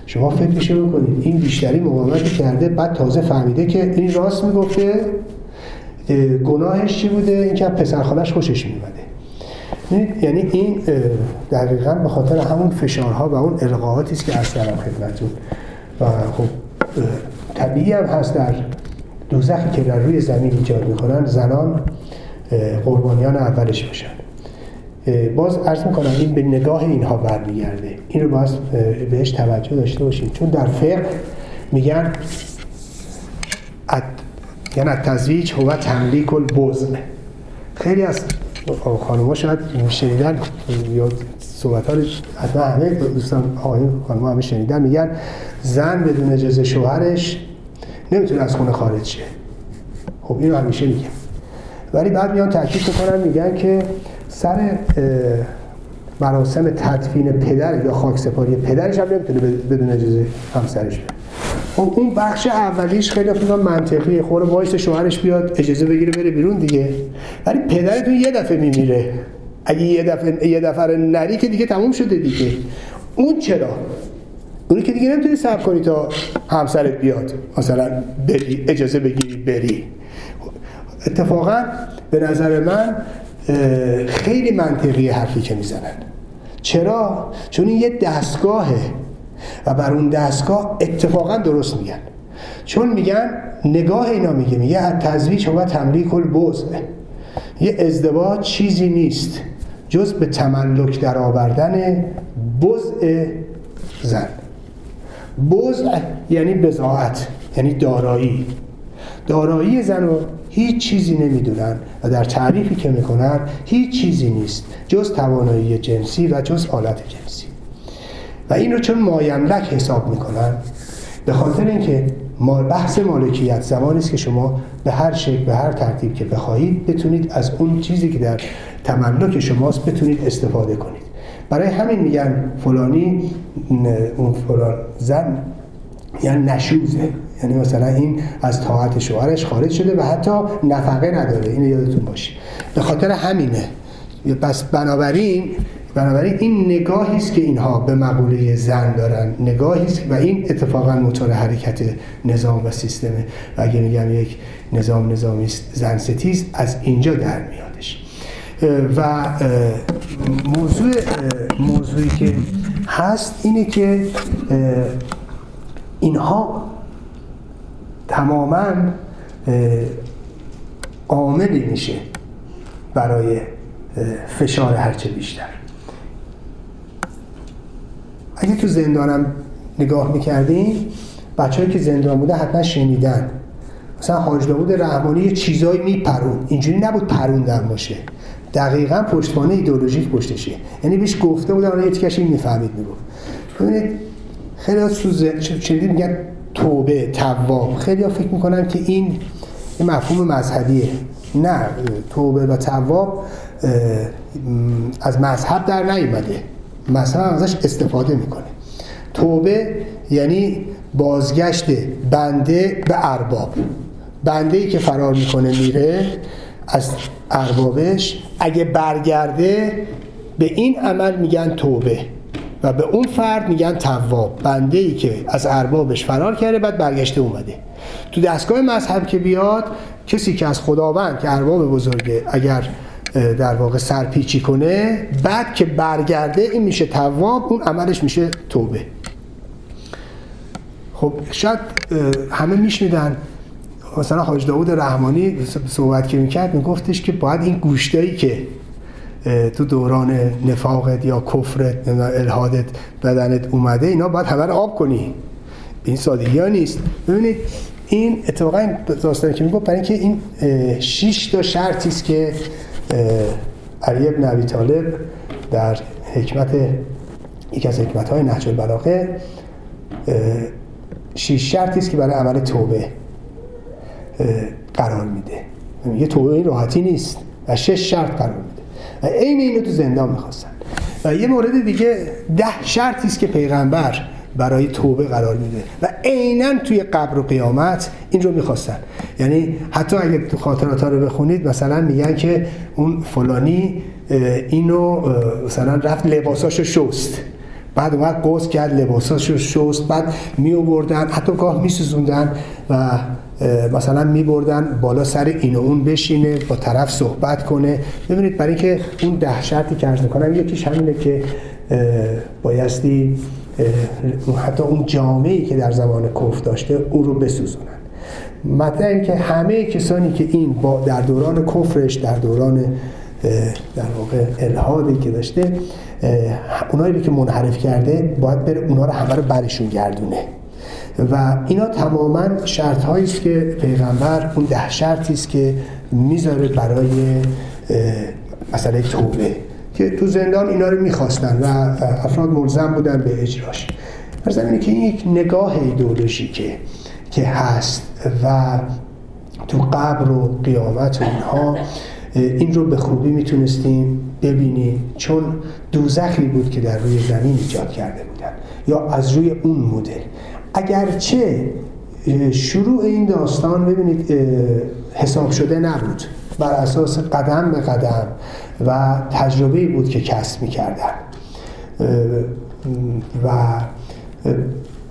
شما فکرشو بکنید. این بیشتری مقاومت کرده بعد تازه فهمیده که این راست می‌گفته. گناهش چی بوده؟ اینکه پسر خالش خوشش میومده یعنی این دقیقا به خاطر همون فشارها و اون القاعاتی است که از دارم خدمتتون. و خب طبیعی هم هست در دوزخی که در روی زمین ایجاد می‌کنن زنان قربانیان اولش باشن. باز عرض می‌کنم این به نگاه اینها برمیگرده. این رو باز بهش توجه داشته باشیم چون در فقه میگن یعنی تزویج هو تملیک البزن خیلی از خانوما شاید شنیدن یا صحبت ها حتما همه دوستان آقایون خانوما همه شنیدن میگن زن بدون اجازه شوهرش نمی‌تونه از خونه خارج شه. خب اینو همیشه میگم ولی بعد میان تاکید می‌کنن میگن که سر مراسم تدفین پدر یا خاک سپاری پدرش هم نمی‌تونه بدون اجازه همسرش بره. خب اون بخش اولیش خیلی فکر منطقیه. خور وایس شوهرش بیاد اجازه بگیره بره بیرون دیگه. ولی پدرتون یه دفعه میمیره. اگه یه دفعه یه دفعه نری که دیگه تموم شده دیگه. اون چرا؟ اونی که دیگه نمی‌تونی صبر کنی تا همسرت بیاد. مثلا بری اجازه بگیری بری. اتفاقا به نظر من خیلی منطقی حرفی که می‌زنن. چرا؟ چون این یه دستگاهه. و بر اون دستگاه اتفاقا درست میگن. چون میگن نگاه اینا میگه میگه از تزویج و تملیک البوز یه ازدواج چیزی نیست جز به تملک در آوردن بزع زن. بزع یعنی بزاعت یعنی دارایی. دارایی زن رو هیچ چیزی نمی‌دونن و در تعریفی که می‌کنن هیچ چیزی نیست جز توانایی جنسی و جز آلت جنسی. و این رو چون مایملک حساب می‌کنن به خاطر اینکه بحث مالکیت زمانی است که شما به هر شکل به هر ترتیب که بخواهید بتونید از اون چیزی که در تملک شماست بتونید استفاده کنید. برای همین میگن فلانی اون فلان زن یعنی نشوزه. یعنی مثلا این از طاعت شوهرش خارج شده و حتی نفقه نداره. اینو یادتون باشه. به خاطر همینه. پس بنابراین بنابراین این نگاهی است که اینها به مقوله زن دارن. نگاهی است و این اتفاقا موتور حرکت نظام و سیستمه و اگه میگم یک نظام نظامی زن ستیز از اینجا در میادش. و موضوع موضوعی که هست اینه که اینها تماما عاملی میشه برای فشار هرچه بیشتر. اگه تو زندانم نگاه می‌کردیم بچه‌ای که زندان بوده حتما شنیدن. مثلا حاج داوود رحمانی یه چیزایی میپرون. اینجوری نبود پروندن باشه. دقیقا پشتوانه ایدئولوژیک پشتشه. یعنی بیش گفته بودن حالا یه کشی می‌فهمید می‌گفت. ببینید خیلی ها سوزه چندی میگن؟ توبه تواب خیلی ها فکر می‌کنن که این این مفهوم مذهبیه. نه توبه و تواب از مذهب در نیومده. مثلا ازش استفاده می‌کنه. توبه یعنی بازگشت بنده به ارباب. بنده ای که فرار می‌کنه میره از اربابش. اگه برگرده به این عمل میگن توبه و به اون فرد میگن تواب. بنده ای که از اربابش فرار کرده بعد برگشته اومده. تو دستگاه مذهب که بیاد کسی که از خداوند که ارباب بزرگه اگر در واقع سرپیچی کنه بعد که برگرده این میشه تواب اون عملش میشه توبه. خب شاید همه میشنیدن مثلا حاج داود رحمانی صحبت که می‌کرد میگفتش که باید این گوشتایی که تو دوران نفاقت یا کفرت الهادت بدنت اومده اینا باید همه رو آب کنی. این سادگی ها نیست. ببینید این اتفاقا داستانی که می‌گفت برای اینکه این شش تا شرطی است که علی ابن ابی طالب در حکمت یکی از حکمت های نهج البلاغه شش شرطی است که برای عمل توبه قرار میده. یه توبه این راحتی نیست و شش شرط قرار میده. و عین اینو تو زندان می‌خواستن. و یه مورد دیگه ده شرطی است که پیغمبر برای توبه قرار میده. و عینا توی قبر و قیامت این رو می‌خواستن. یعنی حتی اگه تو خاطرات رو بخونید مثلا میگن که اون فلانی اینو مثلا رفت لباساشو شست. بعد اومد قوس کرد لباساشو شست. بعد می آوردن حتی گاه می سوزوندن و مثلا می بردن بالا سر این و اون بشینه با طرف صحبت کنه. ببینید برای اینکه اون ده شرطی که عرض می‌کنم یکیش همینه که بایستی حتی اون جامعه که در زمان کف داشته او رو بسوزونن. مطلب که همه کسانی که این با در دوران کفرش در دوران در واقع الهادی که داشته اونایی که منحرف کرده باید بره اونا رو همه رو برشون گردونه. و اینا تماما شرط است که پیغمبر اون ده شرطی است که می‌ذاره برای مسئله توبه که تو زندان اینا رو می‌خواستن و افراد ملزم بودن به اجراش. از اینه که این یک نگاه ایدئولوژیکه. که هست و تو قبر و قیامت و اینها این رو به خوبی می‌تونستیم ببینیم چون دوزخی بود که در روی زمین ایجاد کرده بودن یا از روی اون مدل. اگرچه شروع این داستان ببینید حساب شده نبود. بر اساس قدم به قدم و تجربه بود که کسب می‌کردن. و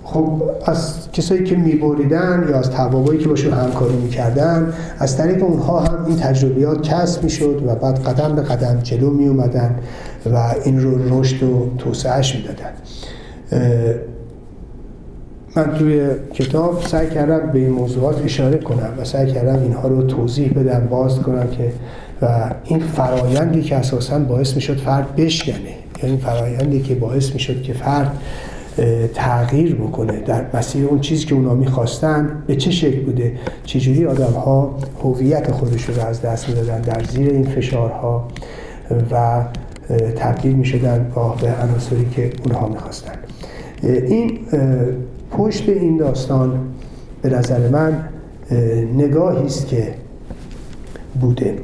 خب از کسایی که میبریدن یا از توابایی که باشون همکاری می‌کردن از طریق اونها هم این تجربیات کسب می‌شد و بعد قدم به قدم جلو می اومدن و این رو رشد و توسعهش می‌دادن. من توی کتاب سعی کردم به این موضوعات اشاره کنم و سعی کردم اینها رو توضیح بدم باز کنم که و این فرایندی که اساسا باعث می‌شد فرد بشکنه یعنی فرایندی که باعث می‌شد که فرد تغییر بکنه در مسیر اون چیزی که اونا می‌خواستن. به چه شکل بوده؟ چجوری آدم ها هویت خودشون رو از دست می‌دادن در زیر این فشارها و تبدیل می‌شدن به عناصری که اونها می‌خواستن. این پشت این داستان به نظر من نگاهی است که بوده.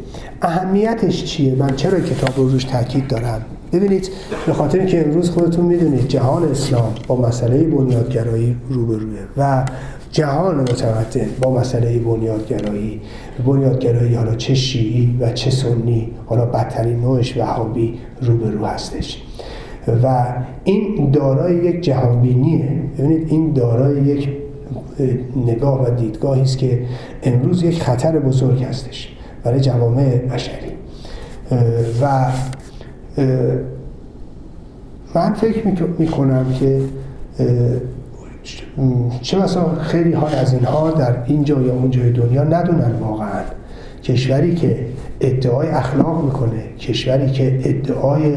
اهمیتش چیه؟ من چرا کتاب رو روش تاکید دارم؟ ببینید به خاطر اینکه امروز خودتون می‌دونید جهان اسلام با مسئله بنیادگرایی روبروه و جهان متمدن با مسئله بنیادگرایی بنیادگرایی حالا چه شیعی و چه سنی حالا بدترین نوعش وهابی روبرو هستش. و این دارای یک جهانبینیه. ببینید این دارای یک نگاه و دیدگاهی است که امروز یک خطر بزرگ هستش برای جوامع بشری. و من فکر می‌کنم که چه مثلا خیلی های از اینها در این جا یا اون جای دنیا ندونن واقعا. کشوری که ادعای اخلاق می‌کنه کشوری که ادعای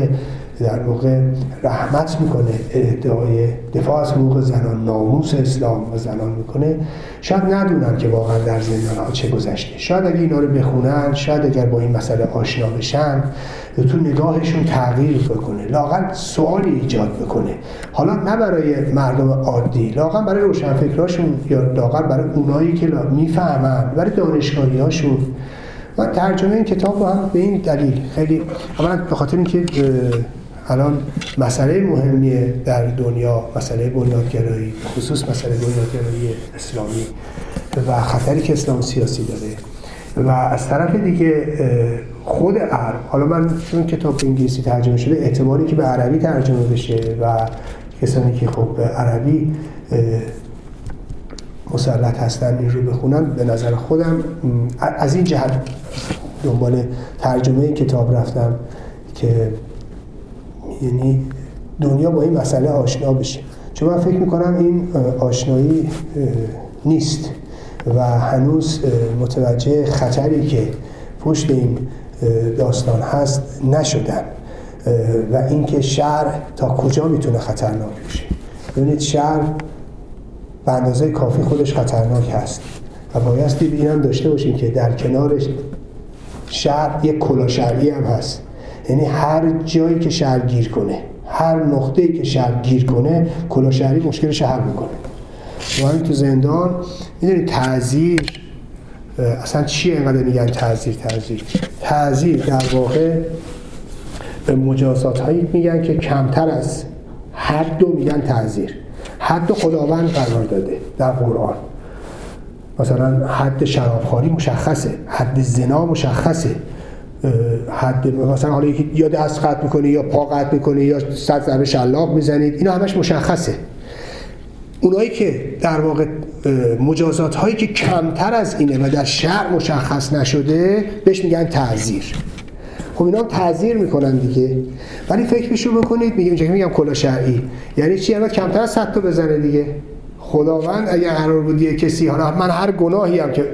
در واقع رحمت می‌کنه ادعای دفاع از حقوق زنان ناموس اسلام و زنان می‌کنه. شاید ندونن که واقعا در زندان ها چه گذشته. شاید اگه اینا رو بخونن شاید اگر با این مسئله آشنا بشن تو نگاهشون تغییر بکنه لاقل سوالی ایجاد بکنه. حالا نه برای مردم عادی لاقل برای روشنفکراشون یا لاقل برای اونایی که می‌فهمن برای دانشگاهی هاشون و ترجمه این کتاب رو هم به این دلیل خیلی اولا به خاطر اینکه الان مسئله مهمیه در دنیا مسئله بنیادگرایی خصوص مسئله بنیادگرایی اسلامی و خطری که اسلام سیاسی داره. و از طرف دیگه خود عرب حالا من چون کتاب انگلیسی ترجمه شده احتمالی که به عربی ترجمه بشه و کسانی که خب به عربی مسلط هستن این رو بخونن به نظر خودم از این جهت دنبال ترجمه کتاب رفتم که یعنی دنیا با این مسئله آشنا بشه. چون من فکر می‌کنم این آشنایی نیست و هنوز متوجه خطری که پشت این داستان هست نشدن. و اینکه شهر تا کجا می‌تونه خطرناک بشه. ببینید شهر به اندازه کافی خودش خطرناک هست و بایستی این داشته باشیم که در کنارش شهر یک کلا شهری هم هست. یعنی هر جایی که شهر گیر کنه هر نقطه‌ای که شهر گیر کنه کلا شهری مشکلش حل می‌کنه. ما تو زندان می‌دونید تعذیر اصلا چی اینقدر میگن تعذیر تعذیر؟ تعذیر در واقع به مجازات هایی میگن که کمتر از هر دو میگن تعذیر. حد خداوند قرار داده در قرآن. مثلا حد شرابخواری مشخصه حد زنا مشخصه. حد مثلا حالا یکی یا دست قطع می‌کنه یا پا قطع می‌کنه یا صد ضربه شلاق می‌زنید اینا همش مشخصه. اونایی که در واقع مجازات هایی که کمتر از اینه و در شهر مشخص نشده بهش میگن تعذیر. خب اینا هم تعذیر می‌کنن دیگه. ولی فکر بشو بکنید میگم اینجا میگم کلا شرعی. یعنی چی؟ الان کمتر از 100 تا بزنه دیگه. خداوند اگر قرار بود یه کسی حالا من هر گناهی هم که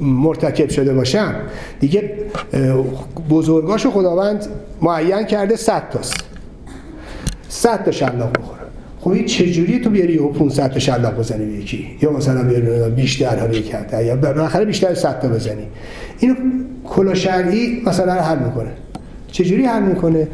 مرتکب شده باشم دیگه بزرگاشو خداوند معین کرده 100 تاست. 100 تا شلاق بخوره. خب این چجوری تو بیاری و 500 تا شلاق بزنی به یکی؟ یا مثلا بیاری بیشتر حالا کرده یا بالاخره بیشتر 100 تا بزنی. اینو کلا شرعی مثلا حل می‌کنه. چجوری حل می‌کنه؟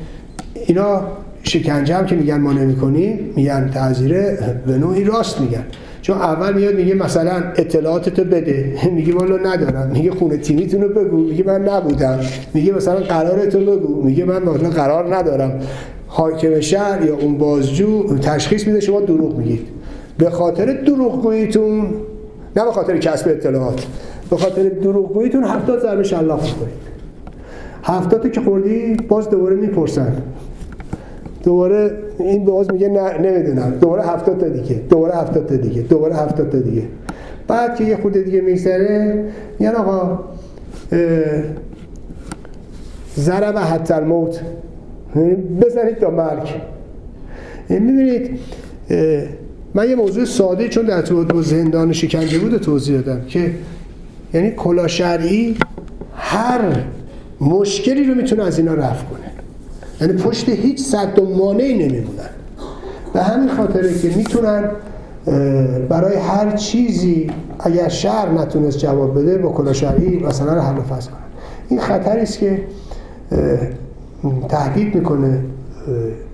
اینا شکنجه هم که میگن ما نمی‌کنیم میگن تعذیره به نوعی راست میگن. چون اول میاد میگه مثلا اطلاعاتتو بده. میگه والا ندارم. میگه خونه تیمیتون رو بگو. میگه من نبودم. میگه مثلا قرارتو بگو. میگه من مثلا قرار ندارم. حاکم شهر یا اون بازجو تشخیص میده شما دروغ میگید. به خاطر دروغگوییتون نه به خاطر کسب اطلاعات به خاطر دروغگوییتون هفتاد ضربه شلاق می‌کنید هفتاد که خوردی باز دوباره می‌پرسن. دوباره این باز میگه نه نمی‌دونم. دوباره هفتاد تا دیگه. دوباره هفتاد تا دیگه. دوباره هفتاد تا دیگه. بعد که یه خورده دیگه میگذره یعنی آقا ضرب حتی الموت. بزنید تا مرگ. می‌دونید من یه موضوع ساده چون در تو زندان شکنجه بود توضیح دادم که یعنی کلا شرعی هر مشکلی رو می‌تونه از اینا رفع کنه. یعنی پشت هیچ صد و مانعی نمیمونن. به همین خاطره که می‌تونن برای هر چیزی اگر شهر نتونست جواب بده با کلا شرعی مثلا حل و فصل کنن. این خطری است که تهدید می‌کنه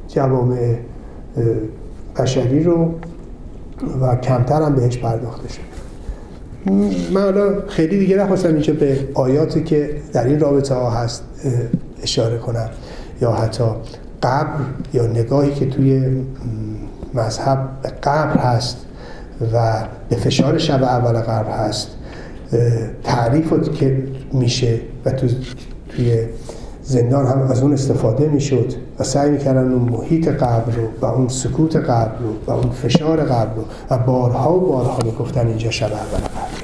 جوامع بشری رو و کمتر هم بهش پرداخته شده من حالا خیلی دیگه نخواستم اینجا به آیاتی که در این رابطه ها هست اشاره کنم. یا حتی قبر یا نگاهی که توی مذهب به قبر هست و به فشار شب اول قبر هست تعریف که میشه و تو توی زندان هم از اون استفاده می‌شد و سعی می‌کردن اون محیط قبر رو و اون سکوت قبر رو و اون فشار قبر رو و بارها و بارها می‌گفتن اینجا شب اول قبره.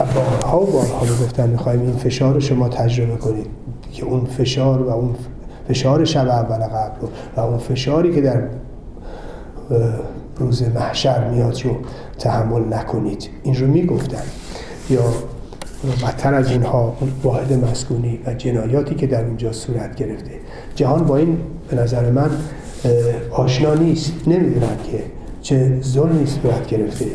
و بارها و بارها می‌گفتن می‌خوایم این فشار رو شما تجربه کنید که اون فشار و اون فشار شب اول رو و اون فشاری که در روز محشر میاد رو تحمل نکنید. این رو می‌گفتن. یا بدتر از اینها واحد مسکونی و جنایاتی که در اونجا صورت گرفته. جهان با این به نظر من آشنا نیست. نمی‌دونن که چه ظلمی صورت گرفته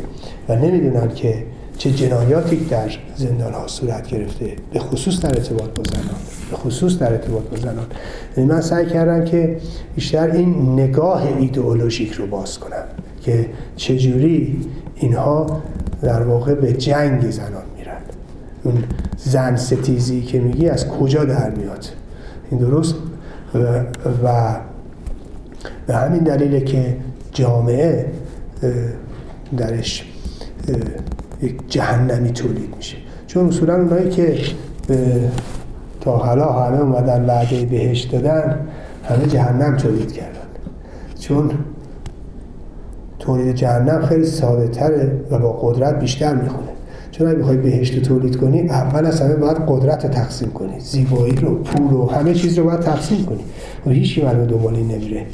و نمی‌دونن که چه جنایاتی در زندان ها صورت گرفته به خصوص در ارتباط با زنان به خصوص در ارتباط با زنان. یعنی من سعی کردم که بیشتر این نگاه ایدئولوژیک رو باز کنم که چجوری اینها در واقع به جنگ زنان میرن. اون زن ستیزی که میگی از کجا در میاد؟ این درست؟ و, و به همین دلیله که جامعه درش یک جهنمی تولید میشه. چون اصولا اونایی که تا حالا همه اومدن وعده بهشت دادن همه جهنم تولید کردن. چون تولید جهنم خیلی ساده تره و با قدرت بیشتر می‌خونه. چون اگه بخوای بهشت تولید کنی اول از همه باید قدرت رو تقسیم کنی. زیبایی رو پول و همه چیز رو باید تقسیم کنی. و هیچی من دنبال نمیره.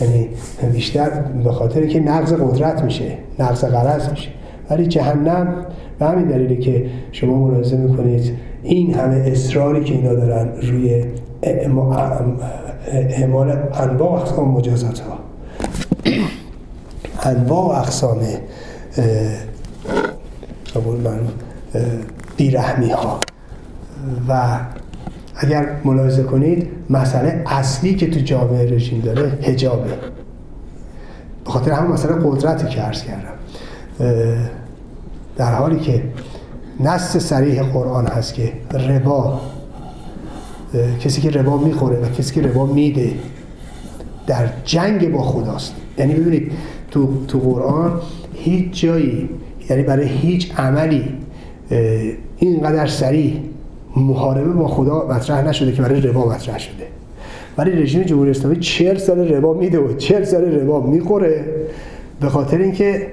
یعنی بیشتر به خاطر که نقض قدرت میشه نقض قرض میشه. ولی جهنم به همین دلیله که شما ملاحظه می‌کنید این همه اصراری که اینا دارن روی اعمال انواع اقسام مجازات ها انواع اقسام بیرحمی ها و اگر ملاحظه کنید مسئله اصلی که تو جامعه رژیم داره هجابه به خاطر همون مسئله قدرتی که عرض کردم. در حالی که نص سریح قرآن هست که ربا کسی که ربا می‌خوره و کسی که ربا میده در جنگ با خداست. یعنی ببینید تو, تو قرآن هیچ جایی یعنی برای هیچ عملی اینقدر سریع محاربه با خدا مطرح نشده که برای ربا مطرح شده. ولی رژیم جمهوری اسلامی 40 سال ربا میده و 40 سال ربا می‌خوره به خاطر اینکه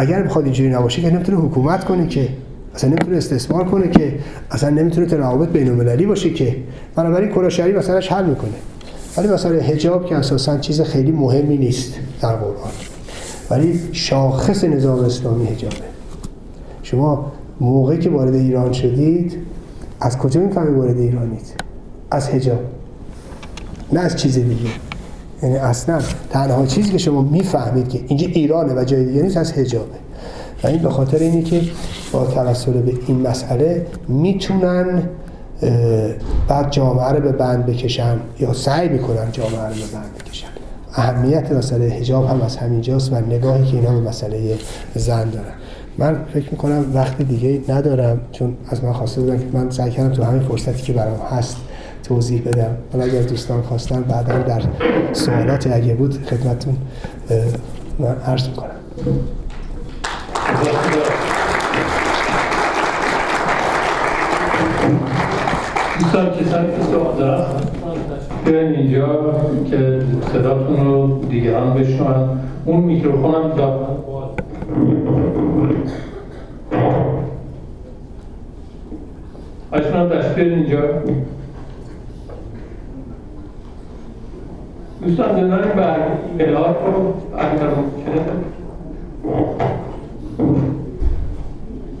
اگر بخواد اینجوری نباشه که نمی‌تونه حکومت کنه که اصلا نمی‌تونه استثمار کنه که اصلا نمی‌تونه روابط بین المللی باشه که. بنابراین کراشری مثلاش حل می‌کنه. ولی مثلا حجاب که اساسا چیز خیلی مهمی نیست در قرآن. ولی شاخص نظام اسلامی حجابه. شما موقعی که وارد ایران شدید از کجا می‌فهمید وارد ایرانید از حجاب. نه از چیز دیگه. یعنی اصلا تنها چیزی که شما می‌فهمید که اینجا ایرانه و جای دیگه نیست از حجابه. و این به خاطر اینه که با توسل به این مسئله می‌تونن بعد جامعه رو به بند بکشن یا سعی می‌کنن جامعه رو به بند بکشن. اهمیت مسئله حجاب هم از همینجاست و نگاهی که اینا به مسئله زن دارن. من فکر می‌کنم وقت دیگه ندارم چون از من خواسته بودن که من سعی کردم تو همین فرصتی که برام هست توضیح بدم. حالا اگر دوستان خواستن بعدا در سوالات اگه بود خدمتون من عرض می‌کنم. دوستان کسانی که سوال دارن بیاین اینجا که صداتون رو دیگران بشنون. اون میکروفون هم دارن آشنا دست اینجا. دوستان برگه ایمیل ها رو اگر ممکنه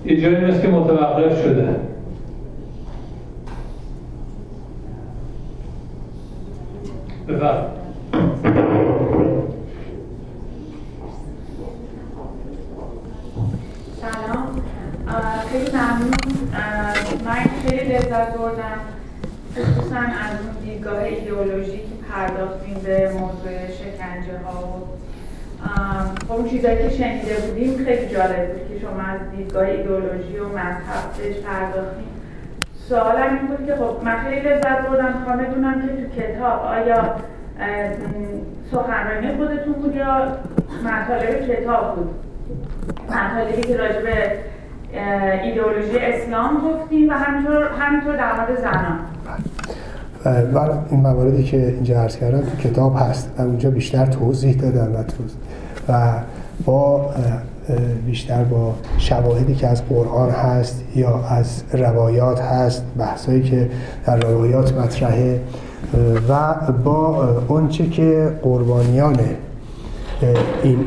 یه جایی مثل که متوقف شده. بفرد سلام خیلی ممنون. من خیلی لذت بردم. خصوصا از اون دیدگاه ایدئولوژی پرداختیم به موضوع شکنجه ها و خب اون چیزایی که شنیده بودیم خیلی جالب بود که شما از دیدگاه ایدئولوژی و مذهب بهش پرداختیم. سوالم این بود که خب من خیلی لذت بردم. می‌خوام بدونم که تو کتاب آیا سخنرانی خودتون بود یا مطالب کتاب بود؟ مطالبی که راجع به ایدئولوژی اسلام گفتیم و همینطور همینطور در مورد زنان. بله این مواردی که اینجا عرض کردم تو کتاب هست و اونجا بیشتر توضیح دادم و و با بیشتر با شواهدی که از قرآن هست یا از روایات هست بحثایی که در روایات مطرحه و با اونچه که قربانیان این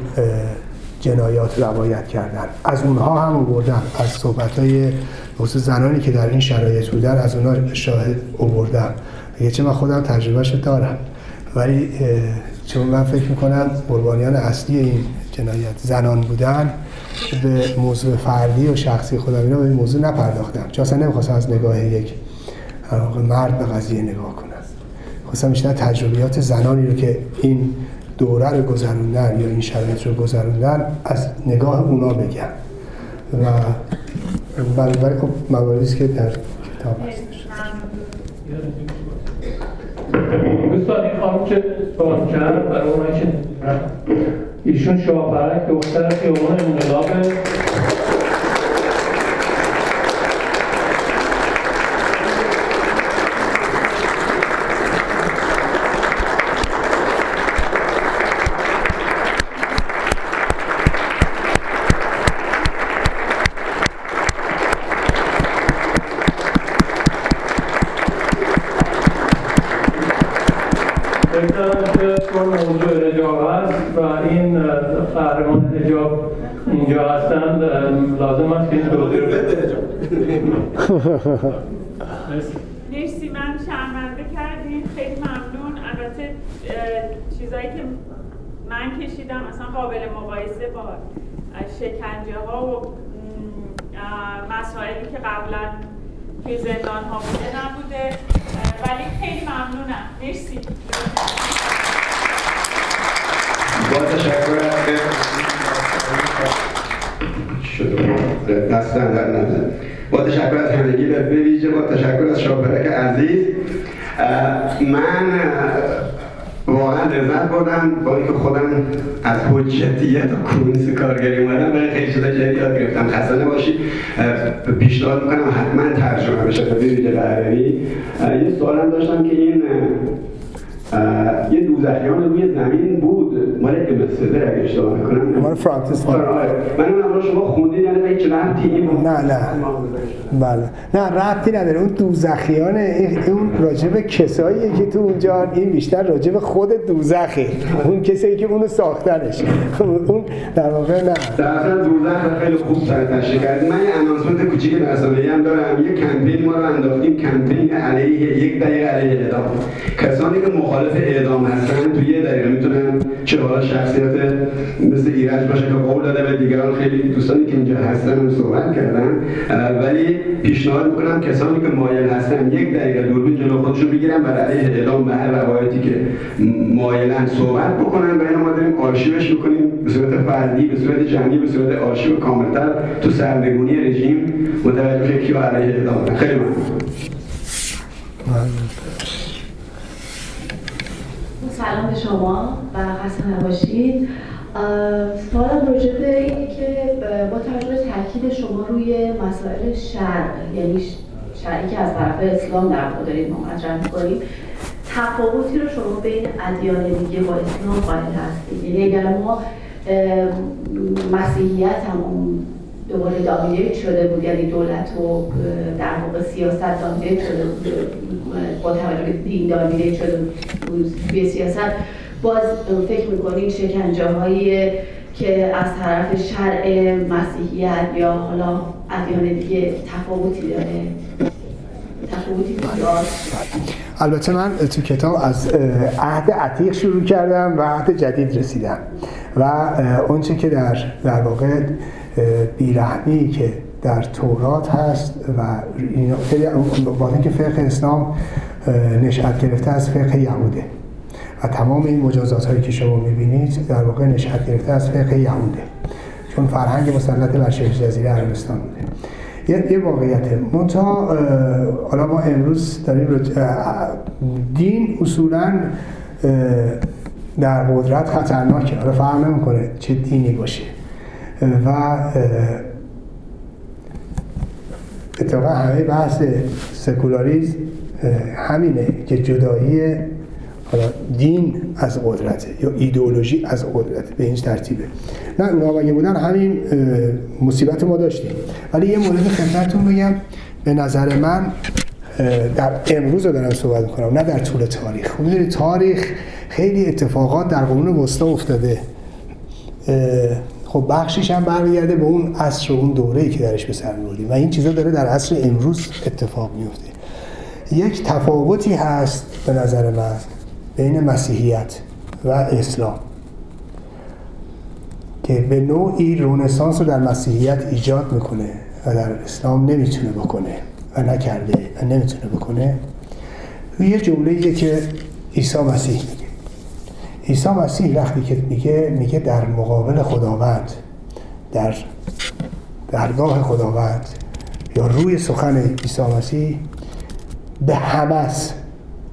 جنایات روایت کردن. از اونها هم بردم از صحبت های زنانی که در این شرایط بودن از اونها شاهد اووردم چه من خودم تجربهش دارم. ولی چون من فکر می‌کنم قربانیان اصلی این جنایت زنان بودن به موضوع فردی و شخصی خودم اینا به این موضوع نپرداختم. چون اصلا نمی‌خواستم از نگاه یک مرد به قضیه نگاه کنم. خواستم بیشتر تجربیات زنانی رو که این دوره رو گذروندن یا این شرایط رو گذروندن از نگاه اونا بگم. و برای خب مواردی که در کتاب هستش دوستان این خانم که سوال کرد برای اونایی که ایشون شاهبرک دختر خیابان انقلاب مرسی. من شرمنده کردیم. خیلی ممنون. البته چیزایی که من کشیدم اصلا قابل مقایسه با شکنجه ها و مسائلی که قبلا توی زندان ها بوده نبوده. ولی خیلی ممنونم. مرسی. با تشکر شده. دستن در با تشکر از همگی به ویژه با تشکر از شاپرک عزیز. من واقعا لذت بردم با اینکه خودم از حجتیت و کونس کارگری اومدم برای خیلی چیزا جدید یاد گرفتم. خسته باشید پیشنهاد می‌کنم حتما ترجمه بشه به ویژه یه سوالم داشتم که این یه دوزخیان روی زمین بود. مال ابن سدر اگه اشتباه نکنم. مال فرانسیس آره، آره. من اون شما خوندید یعنی هیچ ربطی نه نه. بله. نه ربطی نداره. اون دوزخیان اون راجب کساییه که تو اونجا این بیشتر راجب خود دوزخه. اون کسایی که اونو ساختنش. اون در واقع نه. در اصل دوزخ خیلی خوب تشریح کردیم. من یه انانسمنت کوچیک رسانه‌ای هم دارم. یه کمپین ما رو انداختیم. کمپین علیه یک دقیقه علیه کسانی که مخالف اعدام هستن تو یه دقیقه می‌تونن چه حالا شخصیت مثل ایرج باشه که قول داده به دیگران. خیلی دوستانی که اینجا هستن صحبت کردن. ولی پیشنهاد می‌کنم کسانی که مایل هستن یک دقیقه دوربین جلو خودشو بگیرن برای علیه اعدام به هر روایتی که مایلن صحبت بکنن. و اینو ما داریم آرشیوش می‌کنیم به صورت فردی به صورت جمعی به صورت آرشیو کاملتر تو سرنگونی رژیم. متوجه کی علیه اعدام خیلی ممنون. سلام به شما و خسته نباشید. سوالم راجع به اینه که با توجه تاکید شما روی مسائل شرق یعنی شرعی که از طرف اسلام در واقع دارید مطرح می‌کنید تفاوتی رو شما بین ادیان دیگه با اسلام قائل هستید؟ یعنی اگر ما مسیحیت هم دوباره دامینیت شده بود یعنی دولت و در واقع سیاست دامینیت شده بود با توجه به دین دامینیت شده بود توی سیاست. باز فکر می‌کنید شکنجه هایی که از طرف شرع مسیحیت یا حالا ادیان دیگه داره؟ تفاوتی البته من تو کتاب از عهد عتیق شروع کردم و عهد جدید رسیدم و اونچه که در در واقع بیرحمی که در تورات هست و خیلی با اینکه فقه اسلام نشأت گرفته از فقه یهوده. و تمام این مجازات هایی که شما می‌بینید در واقع نشأت گرفته از فقه یهوده. چون فرهنگ مسلط بر شبه جزیره عربستان بوده. یه, واقعیت. منتها حالا ما امروز داریم دین اصولا در قدرت خطرناکه. حالا فرق نمی‌کنه چه دینی باشه. و اتفاقا همه بحث سکولاریزم همینه که جدایی دین از قدرته یا ایدئولوژی از قدرت به این ترتیبه. نه اونا بودن؟ همین مصیبت ما داشتیم. ولی یه مورد خدمتتون بگم. به نظر من در امروز رو دارم صحبت می‌کنم نه در طول تاریخ. می‌دونید تاریخ خیلی اتفاقات در قرون وسطا افتاده. خب بخشیش هم برمیگرده به اون عصر و اون دوره‌ای که درش به سر می‌بریم و این چیزا داره در عصر امروز اتفاق میفته یک تفاوتی هست به نظر من بین مسیحیت و اسلام که به نوعی رونسانس رو در مسیحیت ایجاد می‌کنه و در اسلام نمی‌تونه بکنه و نکرده و نمی‌تونه بکنه. یه جمله که عیسی مسیح میگه. عیسی مسیح وقتی که میگه میگه در مقابل خداوند در درگاه خداوند یا روی سخن عیسی مسیح به همس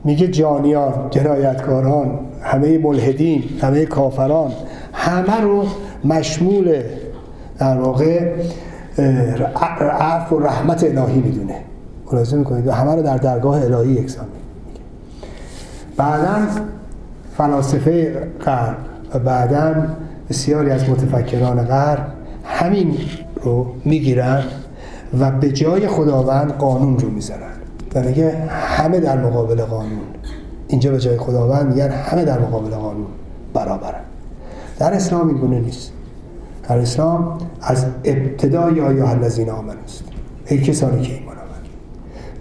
میگه جانیان جنایتکاران همه ملحدین همه کافران همه رو مشمول در واقع عفو و رحمت الهی می‌دونه. ملاحظه می‌کنید؟ و همه رو در درگاه الهی یکسان بعدا فلاسفه غرب و بعدا بسیاری از متفکران غرب همین رو می‌گیرن و به جای خداوند قانون رو می‌ذارن. و میگه همه در مقابل قانون. اینجا به جای خداوند میگن همه در مقابل قانون برابرن. در اسلام این گونه نیست. در اسلام از ابتدا یا یا الذین است. ای کسانی که ایمان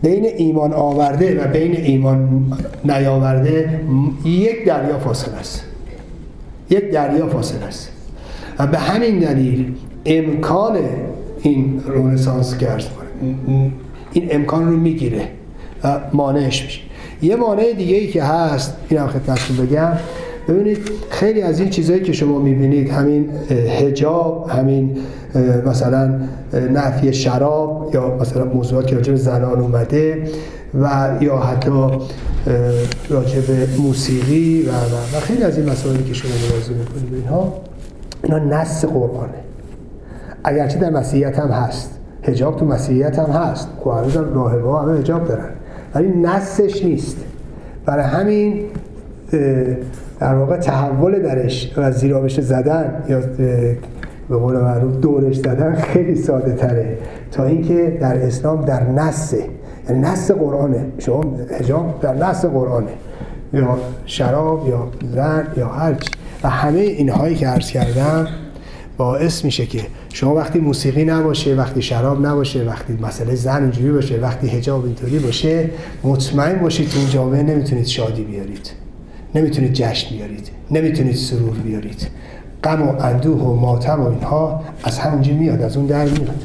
بین ایمان آورده و بین ایمان نیاورده یک دریا فاصله است. یک دریا فاصله است. و به همین دلیل امکان این رونسانس کرد این امکان رو می‌گیره و مانعش میشه. یه مانع دیگه ای که هست اینم خدمتتون بگم ببینید خیلی از این چیزهایی که شما می‌بینید همین هجاب همین مثلا نفی شراب یا مثلا موضوعات که راجع به زنان اومده و یا حتی راجع به موسیقی و, و, و خیلی از این مسائلی که شما ملاحظه می‌کنید اینها اینا نص قرآنه. اگرچه در مسیحیت هم هست. هجاب تو مسیحیت هم هست. که هم راهبه همه هجاب دارن. ولی نصش نیست. برای همین در واقع تحول درش و زیرابش زدن یا به قول معروف دورش زدن خیلی ساده تره. تا اینکه در اسلام در نسه یعنی نص قرآنه. شما حجاب در نص قرآنه. یا شراب یا زن یا هرچی و همه اینهایی که عرض کردم باعث میشه که شما وقتی موسیقی نباشه وقتی شراب نباشه وقتی مسئله زن اینجوری باشه وقتی حجاب اینطوری باشه مطمئن باشید تو جامعه نمی‌تونید شادی بیارید. نمی‌تونید جشن بیارید نمی‌تونید سرور بیارید. غم و اندوه و ماتم و اینها از همونجا میاد از اون در میاد.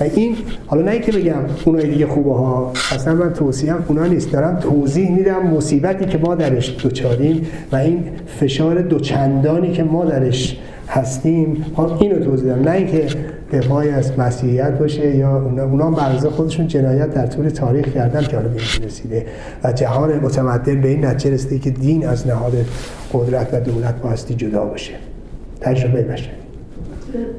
و این حالا نه اینکه بگم اونای دیگه خوبه ها اصلا من توصیه هم اونا نیست. دارم توضیح میدم مصیبتی که ما درش دوچاریم و این فشار دوچندانی که ما درش هستیم. اینو توضیح دارم. نه اینکه دفاعی از مسیحیت باشه یا اونا, اونا برزه خودشون جنایت در طول تاریخ کردن که حالا به رسیده. و جهان متمدن به این نتیجه رسیده که دین از نهاد قدرت و دولت باستی جدا باشه. تجربه بشه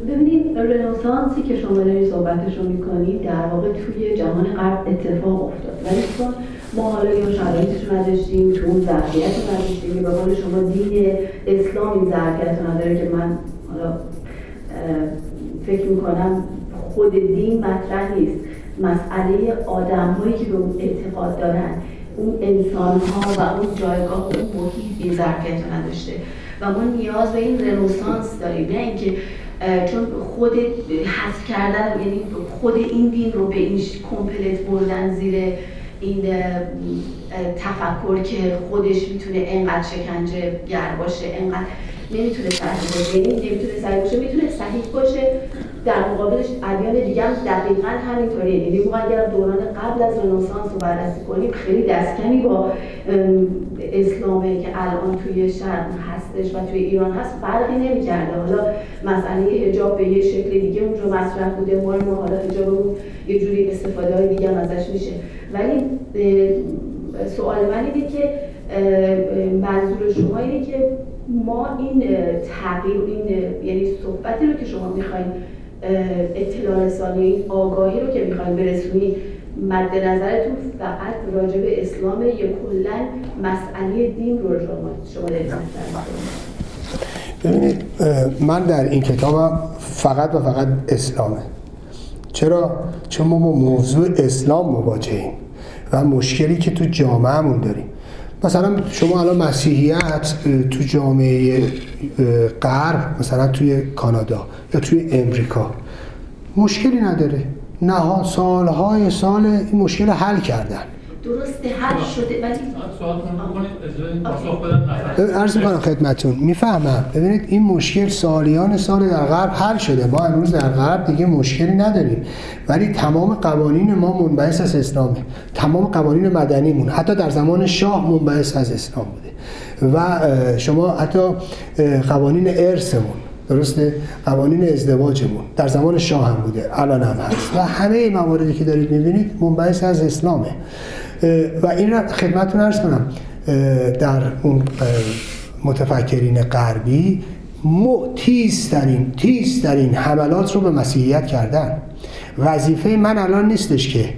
ببینید رنسانسی که شما دارید صحبتش رو می‌کنید در واقع توی جهان غرب اتفاق افتاد. ولی چون ما حالا یا شرایطش نداشتیم تو اون ظرفیت نداشتیم. به قول شما دین اسلام این ظرفیت نداره که من حالا فکر می‌کنم خود دین مطرح نیست. مسئله آدم هایی که به اون اعتقاد دارن اون انسان ها و اون جایگاه و اون محیط این ظرفیت نداشته. و ما نیاز به این رنسانس داریم. نه اینکه چون خود حذف کردن یعنی خود این دین رو به این کمپلت بردن زیر این تفکر که خودش می‌تونه انقدر شکنجه گر باشه انقدر نمی‌تونه صحیح باشه. یعنی نمی‌تونه صحیح باشه. می‌تونه صحیح باشه. در مقابلش ادیان دیگه هم دقیقا همینطوریه. یعنی ما اگر دوران قبل از رنسانس رو بررسی کنیم خیلی دستکمی با اسلامه که الان توی شرق هستش و توی ایران هست فرقی نمی‌کرده. حالا مسئله حجاب به یه شکل دیگه اونجا مطرح بوده. ما ما حالا حجابمون یه جوری استفاده های دیگه ازش میشه. ولی سوال من اینه که منظور شما اینه که ما این تغییر این یعنی صحبتی رو که شما می‌خواین اطلاع رسانی این آگاهی رو که می‌خواین برسونی مد نظرتون فقط راجع به اسلام یا کلا مسئله دین رو شما شما ببینید من در این کتابم فقط و فقط اسلامه. چرا؟ چون ما با موضوع اسلام مواجهیم و مشکلی که تو جامعهمون داریم. مثلا شما الان مسیحیت تو جامعه غرب مثلا توی کانادا یا توی امریکا مشکلی نداره. نه سالهای سال این مشکل حل کردن. درسته حل شده ولی عرض می‌کنم خدمتون می‌فهمم. ببینید این مشکل سالیان سال در غرب حل شده. ما امروز در غرب دیگه مشکلی نداریم. ولی تمام قوانین ما منبعث از اسلامه. تمام قوانین مدنیمون. حتی در زمان شاه منبعث از اسلام بوده. و شما حتی قوانین ارثمون درسته؟ قوانین ازدواجمون در زمان شاه هم بوده. الان هم هست. و همه مواردی که دارید می‌بینید منبعث از اسلامه. و این را خدمتتون ارز کنم. در اون متفکرین غربی تیزترین تیزترین حملات رو به مسیحیت کردن. وظیفه من الان نیستش که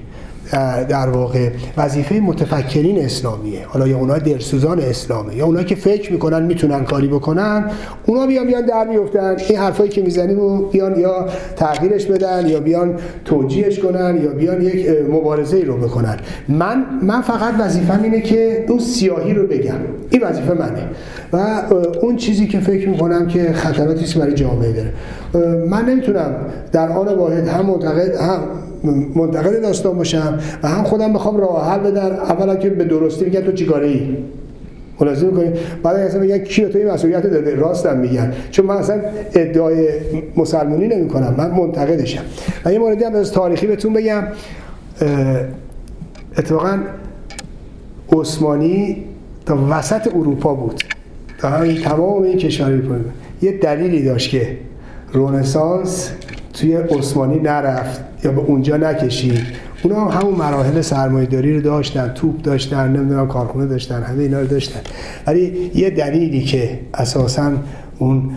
در واقع وظیفه متفکرین اسلامیه. حالا یا اونها درسوزان اسلامه. یا اونها که فکر می‌کنن می‌تونن کاری بکنن اونا بیان بیان در میفتن این حرفایی که می‌زنیم و بیان یا تغییرش بدن یا بیان توجیهش کنن یا بیان یک مبارزه رو بکنن. من من فقط وظیفم اینه که اون سیاهی رو بگم. این وظیفه منه. و اون چیزی که فکر می‌کنم که خطراتی برای جامعه داره من نمی‌تونم در آن واحد هم معتقد هم منتقد داستان باشم و هم خودم می‌خوام راه حل بدم اولا که به درستی میگن تو چیکاره ای ملاحظه می‌کنید بعد اصلا میگن کی تو این مسئولیت داده راستم میگن. چون من اصلا ادعای مسلمونی نمی کنم من منتقدشم. و یه موردی هم از تاریخی بهتون بگم. اتفاقا عثمانی تا وسط اروپا بود. تا همین تمام این کشوری یه دلیلی داشت که رونسانس توی عثمانی نرفت یا به اونجا نکشید. اونا هم همون مراحل سرمایه‌داری رو داشتن توپ داشتن نمی‌دونم کارخونه داشتن همه اینا رو داشتن. ولی یه دلیلی که اساسا اون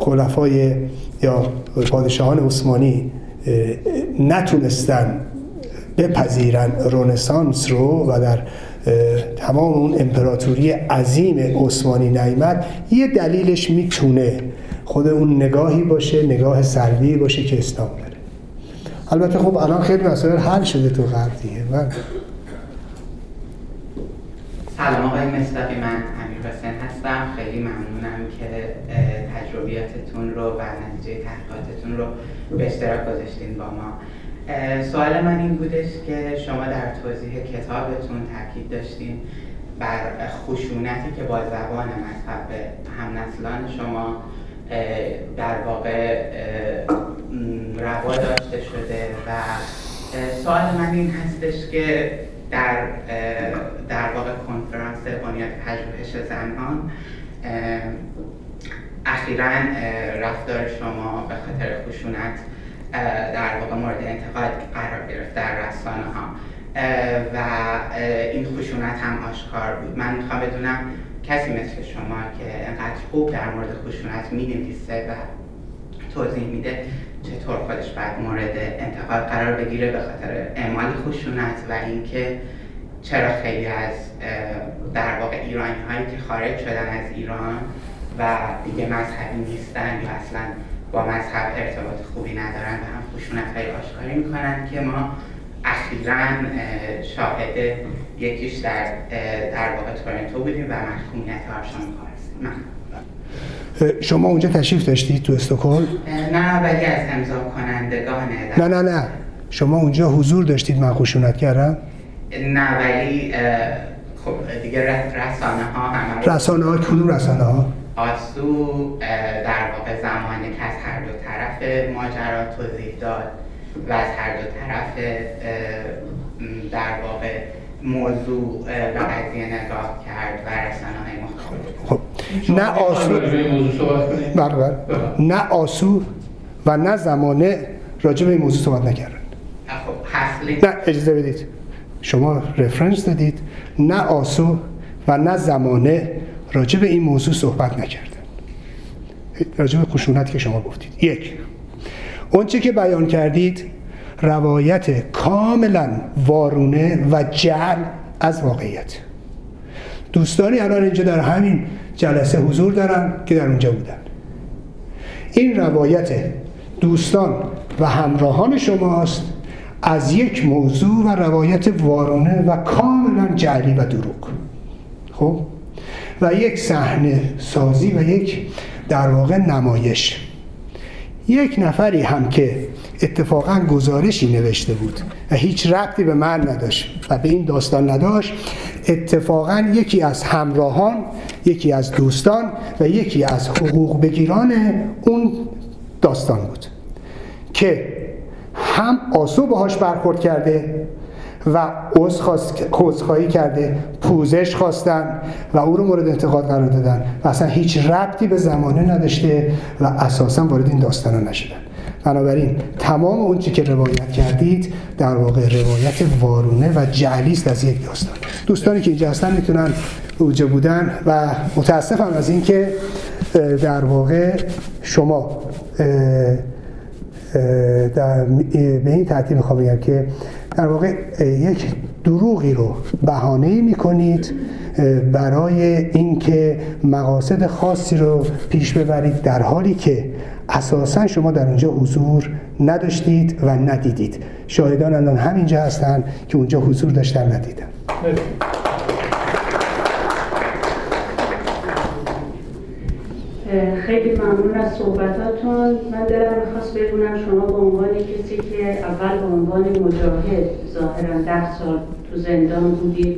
خلفای یا پادشاهان عثمانی نتونستن بپذیرن رونسانس رو و در تمام اون امپراتوری عظیم عثمانی نیمد یه دلیلش می‌تونه خود اون نگاهی باشه نگاه سلبی باشه که اسلام داره. البته خب الان خیلی مسائل حل شده تو غرب دیگه. من سلام آقای مصدقی من امیر حسین هستم. خیلی ممنونم که تجربیاتتون رو و نتیجه تحقیقاتتون رو به اشتراک گذاشتین با ما. سوال من این بودش که شما در توضیح کتابتون تاکید داشتین بر خشونتی که با زبان مذهب همنسلان شما در واقع روا داشته شده و سوال من این هستش که در در واقع کنفرانس بنیاد پژوهش زنان اخیرا رفتار شما به خاطر خشونت در واقع مورد انتقاد قرار گرفت در رسانه ها و این خشونت هم آشکار بود. من می‌خوام بدونم کسی مثل شما که انقدر خوب در مورد خشونت می‌نویسه و توضیح میده چطور خودش بعد مورد انتقاد قرار بگیره به خاطر اعمال خشونت و اینکه چرا خیلی از در واقع ایرانی هایی که خارج شدن از ایران و دیگه مذهبی نیستن یا اصلا با مذهب ارتباط خوبی ندارن و هم خشونت های آشکاری می‌کنن که ما اخیرا شاهد یکیش در در واقع تورنتو بودیم و محکومیت هستیم شما اونجا تشریف داشتید تو استکهلم؟ نه ولی از امضا کنندگانه نه نه نه شما اونجا حضور داشتید من خشونت کردم؟ نه ولی خب دیگه رسانه ها همه رسانه ها کدوم رسانه ها؟ آسو در واقع زمانی که از هر دو طرف ماجرا توضیح داد و از هر دو طرف در واقع موضوع به قضیه نگاه کرد و رسانه های مختلف خب. نه آسو بله، بله. نه آسو و نه زمانه راجع به این موضوع صحبت نکردن. خب نه اجازه بدید. شما رفرنس دادید. نه آسو و نه زمانه راجع به این موضوع صحبت نکردن. راجع به خشونت که شما گفتید. یک اون که بیان کردید روایت کاملا وارونه و جعل از واقعیت. دوستانی الان اینجا در همین جلسه حضور دارن که در اونجا بودن. این روایت دوستان و همراهان شماست از یک موضوع و روایت وارونه و کاملا جعلی و دروغ. خب؟ و یک صحنه سازی و یک در واقع نمایش. یک نفری هم که اتفاقا گزارشی نوشته بود و هیچ ربطی به من نداشت و به این داستان نداشت. اتفاقا یکی از همراهان یکی از دوستان و یکی از حقوق بگیران اون داستان بود که هم آسو باهاش برخورد کرده و عذرخواهی کرده پوزش خواستن و او رو مورد انتقاد قرار دادن و اصلا هیچ ربطی به زمانه نداشته و اساسا وارد این داستان نشدن. بنابراین تمام اون چی که روایت کردید در واقع روایت وارونه و جعلی است از یک داستان. دوستانی که اینجا هستن می‌تونن اوجه بودن و متاسفم از اینکه در واقع شما در به این ترتیب می‌خوام بگم که در واقع یک دروغی رو بهانه می‌کنید برای اینکه مقاصد خاصی رو پیش ببرید در حالی که اساسا شما در اونجا حضور نداشتید و ندیدید. شاهدان الان همینجا هستن که اونجا حضور داشتن ندیدن. خیلی ممنون از صحبتاتون. من دلم می‌خواست بدونم شما به عنوان کسی که اول به عنوان مجاهد ظاهرا ده سال تو زندان بودید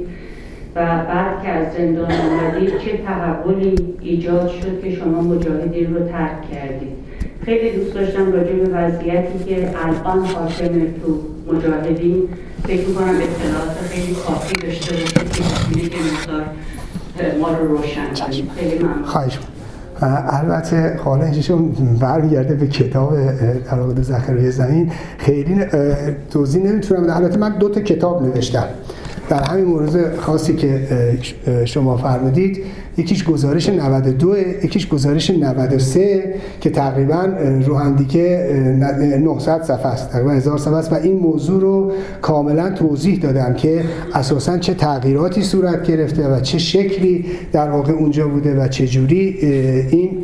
و بعد که از زندان آمدید چه تحولی ایجاد شد که شما مجاهدین رو ترک کردید؟ خیلی دوست داشتم راجع به وضعیتی که الان حاکم تو مجاهدین فکر می‌کنم اطلاعات خیلی کافی داشته باشید که ما رو روشن کنید خیلی ممنون. خواهش. البته حالا اینجاشون برمیگرده به کتاب در واقع ذخیره زمین. خیلی توضیح نمی‌تونم البته من دو تا کتاب نوشتم. در همین مورد خاصی که شما فرمودید یکیش گزارش 92 یکیش گزارش 93 که تقریبا رو هم دیگه 900 صفحه است تقریبا 1000 صفحه است و این موضوع رو کاملا توضیح دادم که اساسا چه تغییراتی صورت گرفته و چه شکلی در واقع اونجا بوده و چه جوری این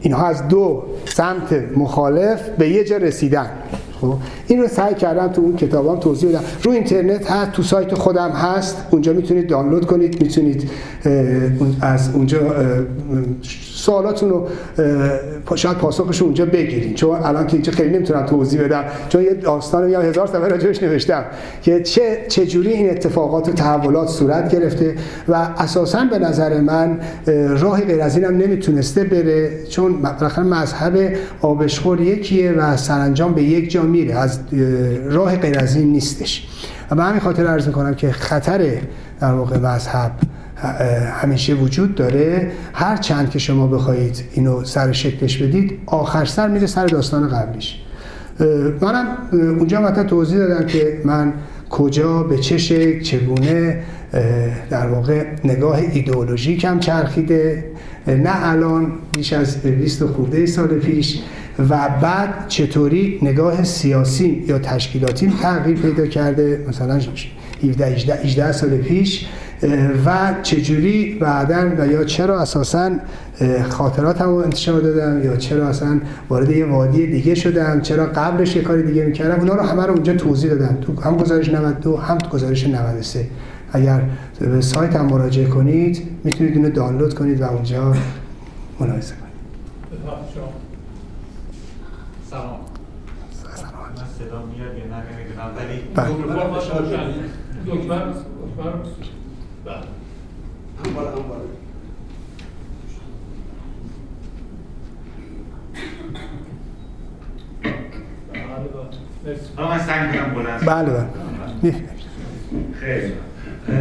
اینها از دو سمت مخالف به یه جا رسیدن. خب؟ این رو سعی کردم تو اون کتابام توضیح بدم. رو اینترنت هست تو سایت خودم هست. اونجا می‌تونید دانلود کنید می‌تونید از اونجا سوالاتون رو شاید پاسخش اونجا بگیرید چون الان که اینجا خیلی نمی‌تونم توضیح بدم. چون یه داستان میام هزار صفحه راجعش نوشتم که چه چجوری این اتفاقات و تحولات صورت گرفته و اساسا به نظر من راه غیر از اینم نمی‌تونسته بره چون بالاخره مذهب آبشخور یکیه و سرانجام به یک جا میره. از راه غیر از این نیستش. و به همین خاطر عرض می‌کنم که خطر در واقع مذهب همیشه وجود داره. هر چند که شما بخواهید اینو سر شکلش بدید آخر سر میره سر داستان قبلیش. منم اونجا مثلا توضیح دادم که من کجا به چه شکل چگونه در واقع نگاه ایدئولوژیکم چرخیده. نه الان بیش از 20 خورده سال پیش و بعد چطوری نگاه سیاسی یا تشکیلاتی تغییر پیدا کرده. مثلا 17 18 سال پیش و چجوری بعدا و یا چرا اساسا خاطرات هم انتشار دادم یا چرا اصلا وارد یه وادی دیگه شدم؟ چرا قبلش یه کار دیگه می‌کردم؟ اونا رو همه رو اونجا توضیح دادم تو هم گزارش 92 هم گزارش 93 اگر به سایت هم مراجعه کنید می‌تونید اینو دانلود کنید و اونجا ملاحظه کنید. سلام. سلام. من صدا میاد یا نه؟ نمی‌دونم ولی بله. دکتر بله. من سعی کنم بلند بله بله. خیلی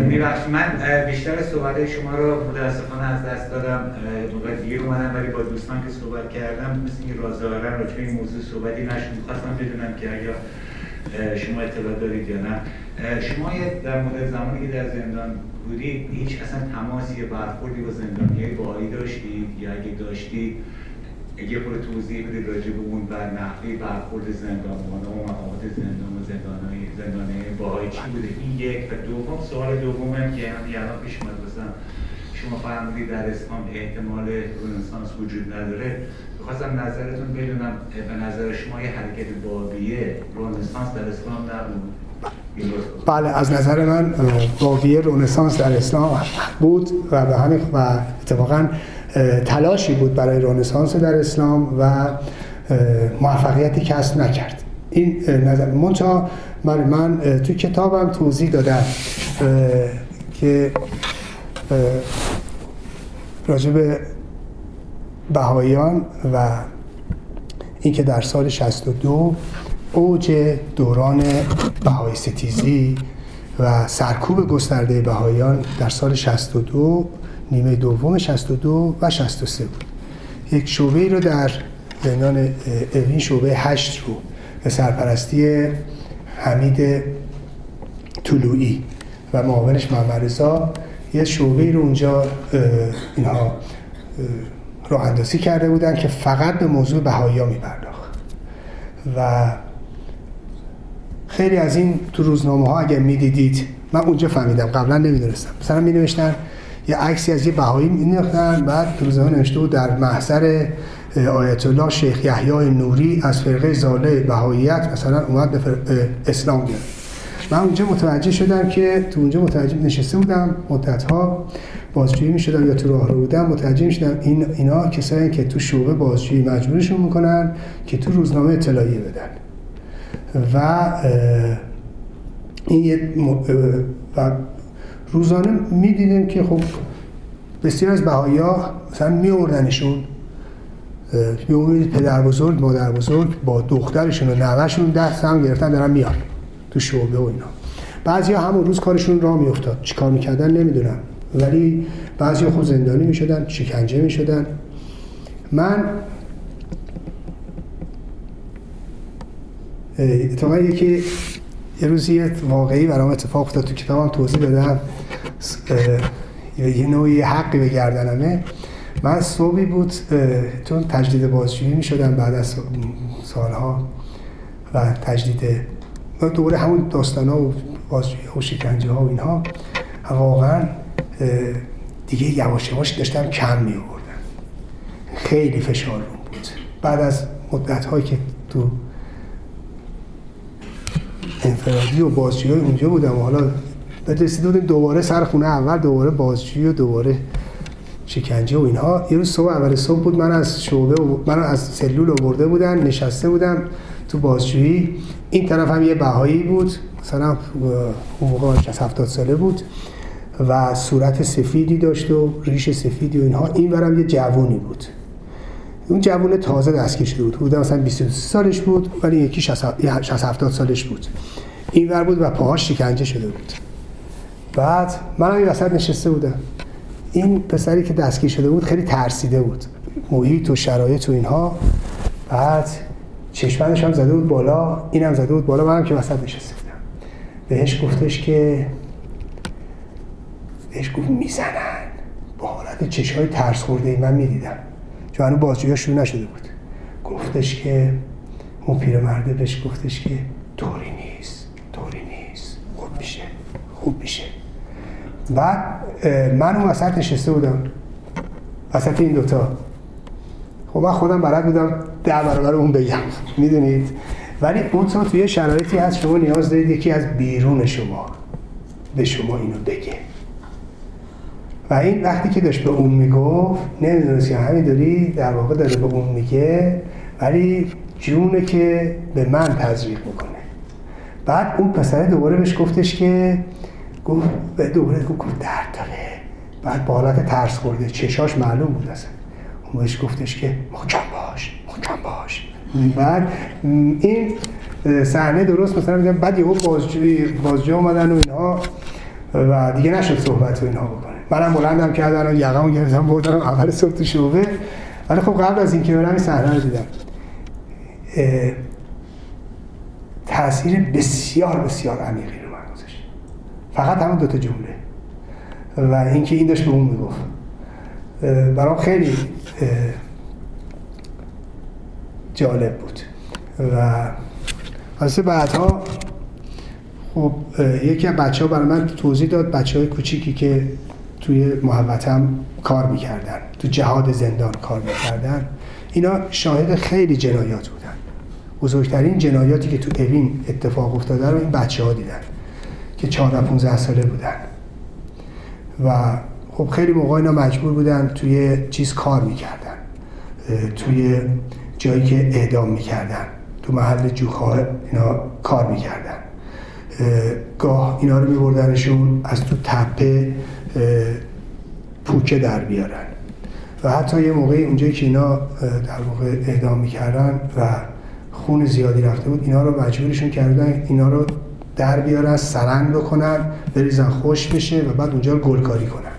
میبخش من بیشتر صحبت شما رو متاسفانه از دست دادم. موقع دیر اومدم ولی با دوستان که صحبت کردم مثل این رازدارن رو این موضوع صحبتی نشد. می‌خواستم بدونم که اگر شما اطلاع دارید یا نه. شما در مورد زمانی که در زندان بودید هیچ اصلا تماسی برخوردی با زندانی باهایی داشتید؟ یا اگه داشتید یه خود توضیح بدید راجع به اون بر نحوه برخورد زندانبان و مقامات زندان و زندانهای زندانه باهایی چی بوده؟ این یک. و دوم سوال دوم هم که هم الان پیش اومد شما فرمودید در اسلام احتمال رنسانس وجود نداره. بخواستم نظرتون بدونم به نظر شما یه حرکت بابیه رنسانس در اسلام نبود؟ بله از نظر من باویه رونسانس در اسلام بود و به همین و اتفاقا تلاشی بود برای رونسانس در اسلام و موفقیتی کسب نکرد. این نظر منتها من, من تو کتابم توضیح دادم که راجع به بهاییان و اینکه در سال 62 اوج دوران بهای ستیزی و سرکوب گسترده بهاییان در سال 62 نیمه دوم 62 و 63 بود. یک شعبه رو در زندان اوین شعبه هشت رو به سرپرستی حمید طلوعی و معاونش محمد یه شعبه رو اونجا اینها راه اندازی کرده بودن که فقط به موضوع بهایی ها میپرداخت. و خیلی از این تو روزنامه ها اگر می‌دیدید من اونجا فهمیدم قبلا نمی‌دونستم. مثلا می نوشتن یه عکسی از یه بهایی می بعد تو روزنامه نوشته بود در محضر آیت الله شیخ یحیی نوری از فرقه زاله بهاییت مثلا اومد به اسلام گرفت. من اونجا متوجه شدم که تو اونجا متوجه نشسته بودم مدت ها بازجویی می شدم یا تو راه رو بودم متوجه می شدم این اینا کسایی که تو شعبه بازجویی مجبورشون می‌کنن که تو روزنامه اطلاعیه بدن. و این یه و روزانه می‌دیدیم که خب بسیار از بهایی ها مثلا می اردنشون می‌بینید پدر بزرگ مادر بزرگ با دخترشون و نوهشون دست هم گرفتن دارن میان تو شعبه و اینا. بعضی همون روز کارشون را میافتاد. چیکار می‌کردن نمی‌دونم. ولی بعضی خود زندانی می‌شدن شکنجه می‌شدن. من اتفاقا یکی یه روزی واقعی برام اتفاق افتاد تو کتابم توضیح دادم. یه نوعی حقی به گردنمه. من صبحی بود چون تجدید بازجویی می شدم بعد از سالها و تجدید دوباره همون داستان ها و بازجویی و شکنجه ها و اینها واقعا دیگه یواش یواش داشتم کم می آوردم خیلی فشار بود. بعد از مدت هایی که تو انفرادی و بازجویی اونجا بودم. و حالا رسیده بودیم دوباره سر خونه اول دوباره بازجویی و دوباره شکنجه و اینها. یه روز صبح اول صبح بود من از شعبه من از سلول آورده بودن نشسته بودم تو بازجویی. این طرف هم یه بهایی بود. مثلا اون موقع 70 ساله بود و صورت سفیدی داشت و ریش سفیدی و اینها. این برم یه جوونی بود. اون جوون تازه دستگیر شده بود. حدود مثلا 23 سالش بود ولی یکی 60 70 سالش بود. این ور بود و پاهاش شکنجه شده بود. بعد من این وسط نشسته بودم. این پسری که دستگیر شده بود خیلی ترسیده بود. محیط و شرایط و اینها. بعد چشمانش هم زده بود بالا اینم زده بود بالا. منم که وسط نشسته بودم. بهش گفتش که بهش گفت می‌زنن. با حالت چشهای ترس خورده ای من می‌دیدم. چون هنو بازجویی شروع نشده بود. گفتش که اون پیرمرده بهش گفتش که طوری نیست طوری نیست. خوب میشه خوب میشه. بعد من اون وسط نشسته بودم. وسط این دوتا. خب من خودم بلد بودم ده برابر اون بگم. می‌دونید؟ ولی اون تو توی شرایطی هست شما نیاز دارید یکی از بیرون شما به شما اینو بگه. و این وقتی که داشت به اون می‌گفت نمی‌دونست که همین در واقع داره به اون میگه ولی جونه که به من تزریق می‌کنه. بعد اون پسره دوباره بهش گفتش که گفت به دوباره گفت درد داره. بعد با حالت ترس خورده. چشاش معلوم بود اصلا. اون بهش گفتش که محکم باش محکم باش. بعد این صحنه درست مثلا میگم بعد یهو بازجوی بازجو اومدن و اینها و دیگه نشد صحبت و اینها بکنه. منم بلندم کردن و یقمو گرفتم بردم اول صبح تو شعبه. ولی خب قبل از اینکه برم این صحنه رو دیدم. تاثیر بسیار بسیار عمیقی فقط همون دوتا جمله. و اینکه این داشت به اون می‌گفت. برام خیلی جالب بود. و واسه بعدها خب یکی از بچه ها برای من توضیح داد بچه های کوچیکی که توی محوطم کار می‌کردن تو جهاد زندان کار می‌کردن. اینا شاهد خیلی جنایات بودن. بزرگترین جنایاتی که تو اوین اتفاق افتاده رو این بچه ها دیدن که 14 15 ساله بودن. و خب خیلی موقع اینا مجبور بودن توی چیز کار می‌کردن توی جایی که اعدام می‌کردن تو محل جوخواه اینا کار می‌کردن. گاه اینا رو میبردنشون از تو تپه پوکه در بیارن. و حتی یه موقعی اونجایی که اینا در واقع اعدام می‌کردن و خون زیادی رفته بود اینا رو مجبورشون کردن اینا رو در بیارن سرنگ بکنن بریزن خوش بشه و بعد اونجا رو گلکاری کنن.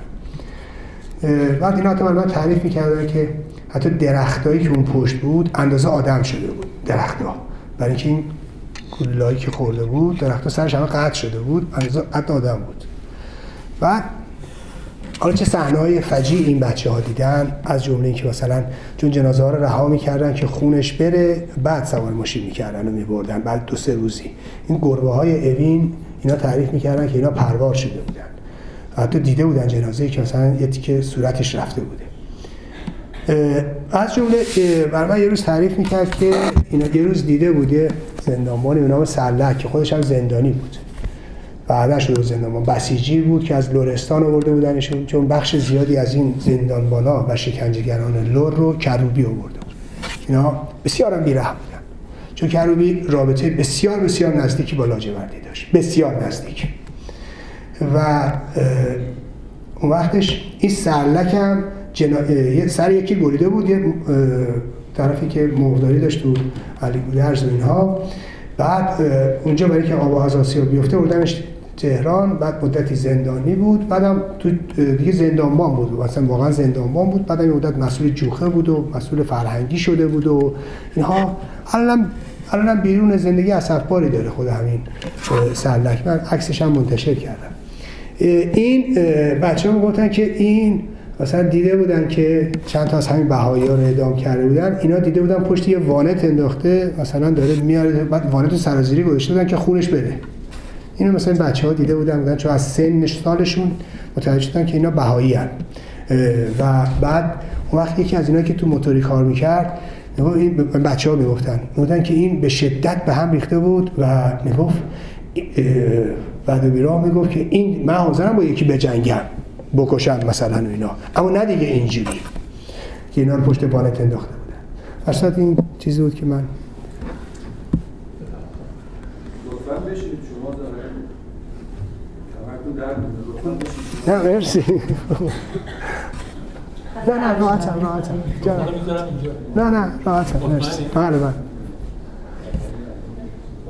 بعد اینا حتی من تعریف می‌کردن که حتی درختایی که اون پشت بود اندازه آدم شده بود درختها. برای اینکه این گلولایی که خورده بود درختها سرش همه قطع شده بود اندازه قد آدم بود. بعد حالا چه صحنه های فجیع این بچه ها دیدن از جمله اینکه مثلا چون جنازه ها رو رها می‌کردن که خونش بره بعد سوار ماشین می‌کردن و میبردن بعد دو سه روزی. این گربه های اوین اینا تعریف می‌کردن که اینا پروار شده بودن. حتی دیده بودن جنازه که مثلا یه تیکه صورتش رفته بوده. از جمله بر من یه روز تعریف می‌کرد که اینا یه روز دیده بوده زندانبانی به نام سلک که خودش هم زندانی بود. بعدا شده زندانبان بسیجی بود که از لورستان آورده بودنشون چون بخش زیادی از این زندانبانا و شکنجهگران لور رو کروبی آورده بود. اینا بسیار هم بیرحم بودن. چون کروبی رابطه بسیار بسیار نزدیکی با لاجوردی داشت. بسیار نزدیک. و اون وقتش این سرلک هم جنا... سر یکی بریده بود یه طرفی که مرداری داشت تو علی گودرز و اینها. بعد اونجا برای که آب از آسیا بیفته بردنش تهران بعد مدتی زندانی بود بعدم تو دیگه زندانبان بود. اصلا واقعا زندانبان بود. بعدم مدت مسئول جوخه بود و مسئول فرهنگی شده بود و اینها. الان الان بیرون زندگی اصفباری داره خود همین سرلک من عکسش هم منتشر کردم. این بچه هم گفتن که این مثلا دیده بودن که چند تا از همین بهایی ها رو اعدام کرده بودن. اینا دیده بودن پشت یه وانت انداخته مثلا داره میاره بعد وانت سرازیری گذاشته بودن که خونش بره. اینو مثلا بچه ها دیده بودن بودن چون از سن سالشون متوجه شدن که اینا بهایی هن. و بعد اون وقت یکی از اینا که تو موتوری کار می‌کرد این بچه ها می‌گفتن. می‌گفتن که این به شدت به هم ریخته بود و می‌گفت بعد بیراه می‌گفت که این من حاضرم با یکی بجنگم بکشم مثلا اینا. اما نه دیگه اینجوری که اینا رو پشت بانت انداخته بودن. اصلا این چیزی بود که من نه مرسی. نه نه راحتم راحتم نه نه راحتم مرسی. بله بله.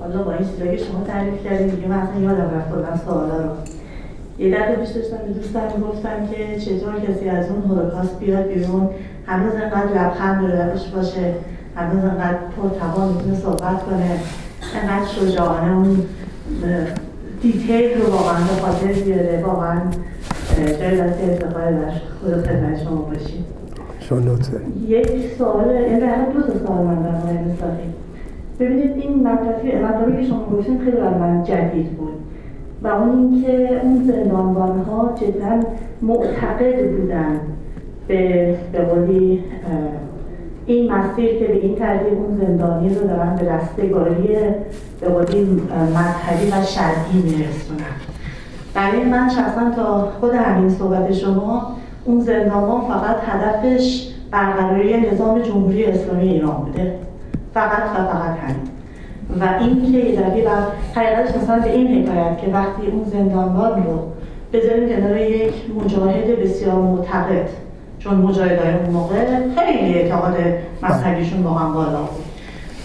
والا با این چیزایی شما تعریف کردیم دیگه من اصلا یادم رفت بودم سوالا رو. یه دفعه پیش داشتم به دوستم گفتم که چطور کسی از اون هولوکاست بیاد بیرون هنوز انقدر لبخند رو روش باشه هنوز انقدر پرتوان می‌تونه صحبت کنه انقدر شجاعانه اون دیتیل رو واقعا به خاطر بیاره واقعا جای دست افتخار در خود خدمت شما باشید یک سوال یعنی دو تا سوال من در مورد ببینید این مطلبی مطلبی که شما گفتین خیلی برای من جدید بود. و اون اینکه اون زندانبان ها جدا معتقد بودن به به قولی این مسیر که به این ترتیب اون زندانی رو دارن به رستگاری به قولی مذهبی و شرعی میرسونن. برای من شخصا تا خود همین صحبت شما اون زندانبان فقط هدفش برقراری نظام جمهوری اسلامی ایران بوده. فقط و فقط همین. و این که یه و حقیقتش مثلا به این حکایت که وقتی اون زندانبان رو بذاریم کنار یک مجاهد بسیار معتقد چون مجاهدهای اون موقع خیلی اعتقاد مذهبیشون واقعا بالا بود.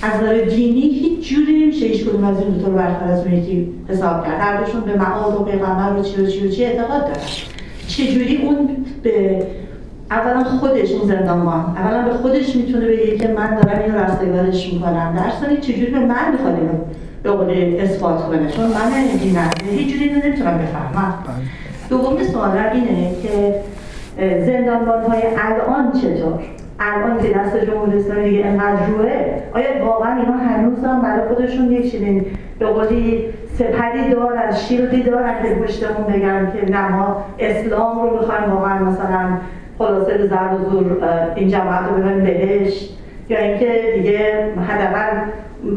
از نظر دینی هیچ جوری نمیشه هیچ کدوم از این دو رو برتر از اون یکی حساب کرد. هر دوشون به معاد و پیغمبر و چی و چی و چی اعتقاد دارن. چجوری اون به اولا خودش اون زندانبان اولا به خودش می‌تونه بگه که من دارم اینو رستگارش می‌کنم. در ثانی چجوری به من می‌خواد اینو به قول اثبات کنه؟ چون من نمی‌دونم هیچ جوری نمی‌تونم بفهمم. دومی سوالم اینه که زندانبان های الان چطور؟ الان که دست جمهوری اسلامی دیگه انقدر روه آیا واقعا اینا هنوز هم برای خودشون یک به قولی سپری دارن شیلدی دارن که پشتمون بگن که نه ما اسلام رو می‌خوایم واقعا مثلا خلاصه به زرد و زور این جماعت رو ببریم بهش یا اینکه دیگه حداقل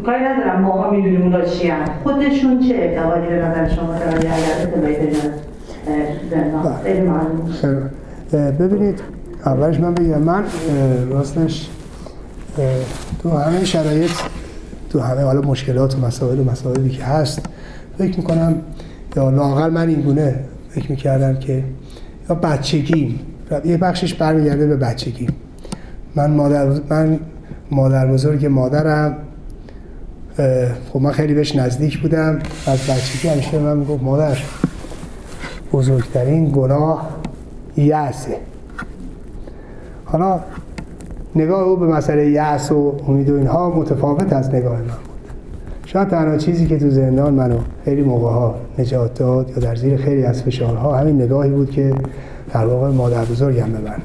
کاری ندارم ماها می‌دونیم اونا چی هم. خودشون چه اعتقادی به نظر شما دارن؟ اگر اطلاعی بدن زندان. خیلی ممنون. خیلی. ببینید اولش من بگم من راستش تو همه شرایط تو همه حالا مشکلات و مسائل و مسائلی که هست فکر می‌کنم یا لاقل من این گونه فکر می‌کردم که یا بچگیم یه بخشش برمیگرده به بچگیم. من مادر من مادر بزرگ مادرم خب من خیلی بهش نزدیک بودم از بچگی همیشه من می‌گفت مادر بزرگترین گناه یأسه. حالا نگاه او به مسئله یأس و امید و اینها متفاوت از نگاه من بود. شاید تنها چیزی که تو زندان منو خیلی موقع ها نجات داد یا در زیر خیلی از فشارها همین نگاهی بود که در واقع مادر بزرگم به من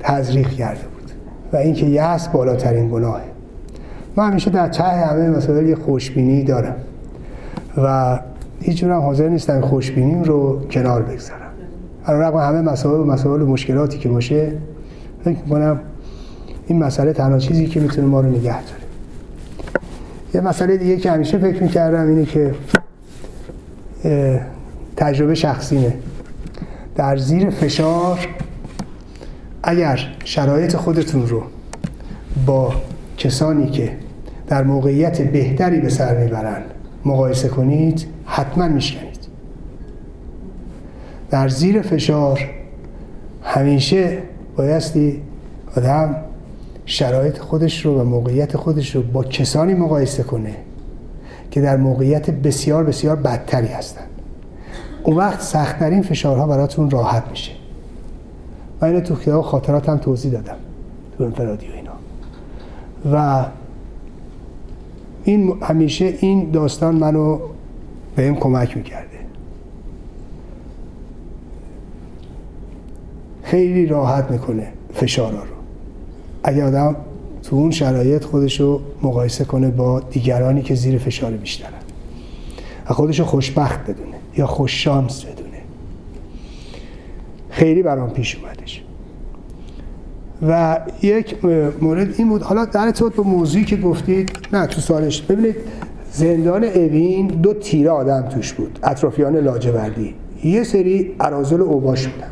تزریق کرده بود. و اینکه یأس بالاترین گناهه. من همیشه در ته همه مسائل خوشبینی دارم. و هیچ جورم حاضر نیستم خوشبینیم رو کنار بگذارم علی رغم همه مسائل و مسائل و مشکلاتی که باشه فکر می‌کنم این مسئله تنها چیزی که می‌تونه ما رو نگه داره. یه مسئله دیگه که همیشه فکر می‌کردم اینه که تجربه شخصیمه. در زیر فشار اگر شرایط خودتون رو با کسانی که در موقعیت بهتری به سر می‌برن مقایسه کنید حتما میشکنید. در زیر فشار همیشه بایستی آدم شرایط خودش رو و موقعیت خودش رو با کسانی مقایسه کنه که در موقعیت بسیار بسیار بدتری هستن. اون وقت سختترین فشارها براتون راحت میشه. من اینو تو کتاب خاطراتم توضیح دادم تو انفرادی و اینا. و این همیشه این داستان منو بهم کمک می‌کرده. خیلی راحت می‌کنه فشارا رو. اگه آدم تو اون شرایط خودش رو مقایسه کنه با دیگرانی که زیر فشار بیشترن. و خودش رو خوشبخت بدونه یا خوش شانس بدونه. خیلی برام پیش اومدش. و یک مورد این بود. حالا در ارتباط با موضوعی که گفتید نه تو سالش ببینید زندان اوین دو تیره آدم توش بود اطرافیان لاجوردی. یه سری ارازل اوباش بودن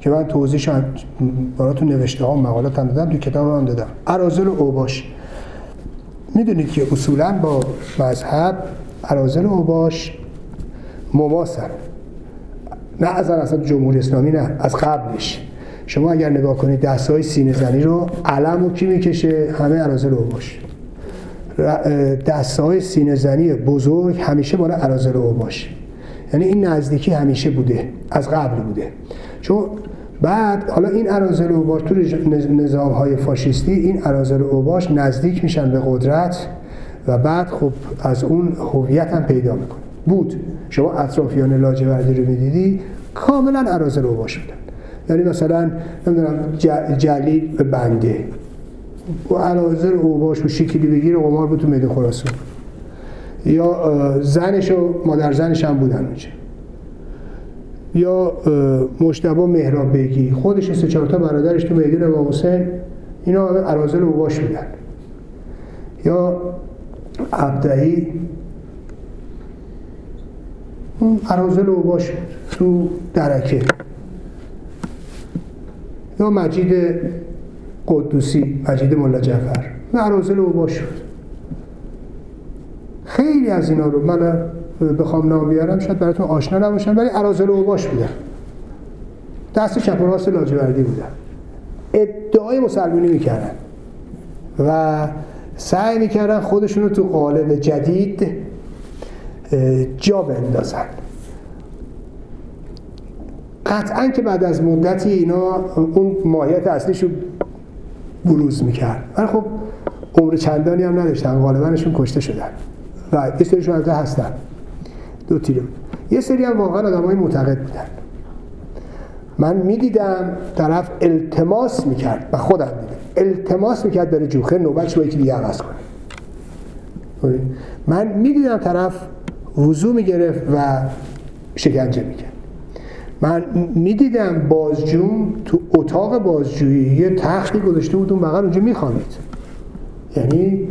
که من توضیحش براتون نوشته ها مقالات هم دادم تو کتاب هم دادم. ارازل اوباش. می‌دونید که اصولا با مذهب ارازل اوباش مماسن. نه از اصلا جمهوری اسلامی نه از قبلش. شما اگر نگاه کنید دست های سینه زنی رو علم و کی می‌کشه؟ همه ارازل اوباش. دست های بزرگ همیشه بالا ارازل اوباش یعنی این نزدیکی همیشه بوده از قبل بوده. چون بعد حالا این ارازل اوباش تو نظام های فاشیستی این ارازل اوباش نزدیک میشن به قدرت و بعد خب از اون هویت هم پیدا می‌کنه. بود. شما اطرافیان لاجوردی رو می‌دیدی کاملا ارازل اوباش بودن. یعنی مثلا نمی‌دونم جلیل بنده. و ارازل اوباش و شکلی بگیر قمار بود تو میدون خراسان. یا زنش و مادر زنش هم بودن اونجا. یا مجتبا مهراب بگی خودش سه چهار تا برادرش تو میدون امام حسین. اینا ارازل اوباش بودن. یا عبدهی اون ارازل اوباش بود. تو درکه. یا مجید قدوسی مجید ملا جعفر. ارازل اوباش بود خیلی از اینا رو من بخوام نام بیارم شاید براتون آشنا نباشن ولی ارازل اوباش بودن دست چپ و راست لاجوردی بودن ادعای مسلمانی می‌کردن. و سعی می‌کردن خودشون رو تو قالب جدید جا بندازن. قطعا که بعد از مدتی اینا اون ماهیت اصلیش رو بروز می‌کرد. ولی خب عمر چندانی هم نداشتن غالبانشون کشته شدن. و یه سریشون از هستن. دو تیره یه سری هم واقعا آدم های معتقد بودن. من می‌دیدم طرف التماس می‌کرد و خودم دیدم. التماس می‌کرد بره جوخه نوبتش با یکی دیگه عوض کنه. من می‌دیدم طرف وضو می‌گرفت و شکنجه می‌کرد. من می‌دیدم بازجوم تو اتاق بازجویی یه تختی گذاشته بود اون بغل اونجا میخوامید یعنی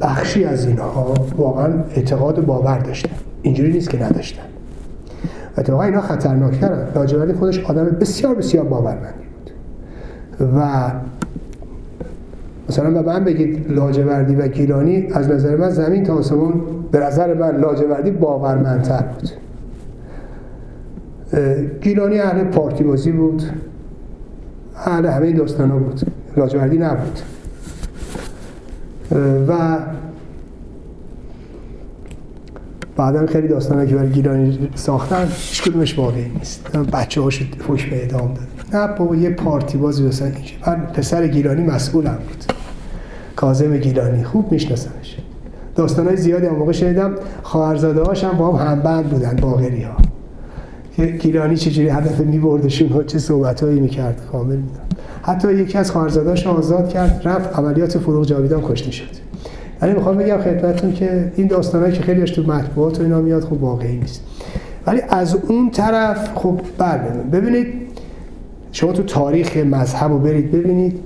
بخشی از اینها واقعا اعتقاد باور داشتن. اینجوری نیست که نداشتن. اتفاقا اینا خطرناکترن. لاجوردی خودش آدم بسیار بسیار باورمندی بود. و مثلا به من بگید لاجوردی و گیلانی از نظر من زمین تا آسمون به نظر من لاجوردی باورمندتر بود. گیلانی اهل پارتی بازی بود. اهل همه داستان ها بود. لاجوردی نبود. و بعدا خیلی داستان که برای گیلانی ساختن هیچ کدومش واقعی نیست. بچه هاش فوش به ادام داد. نه بابا یه پارتی بازی مثلا من پسر گیلانی مسئولم بود. کازم گیلانی خوب میشناسمش. داستان های زیادی هم موقع شنیدم. خواهرزاده هاش هم با هم همبند بودن باغری ها گیلانی چجوری هدف میبردشون ها چه صحبت هایی می‌کرد. کامل میدن حتی یکی از خواهرزادهاش آزاد کرد رفت عملیات فروغ جاویدان کشته شد. ولی می‌خوام بگم خدمتتون که این داستانهایی که خیلیش تو مطبوعات و اینا میاد خب واقعی نیست. ولی از اون طرف خب بله ببینید شما تو تاریخ مذهب رو برید ببینید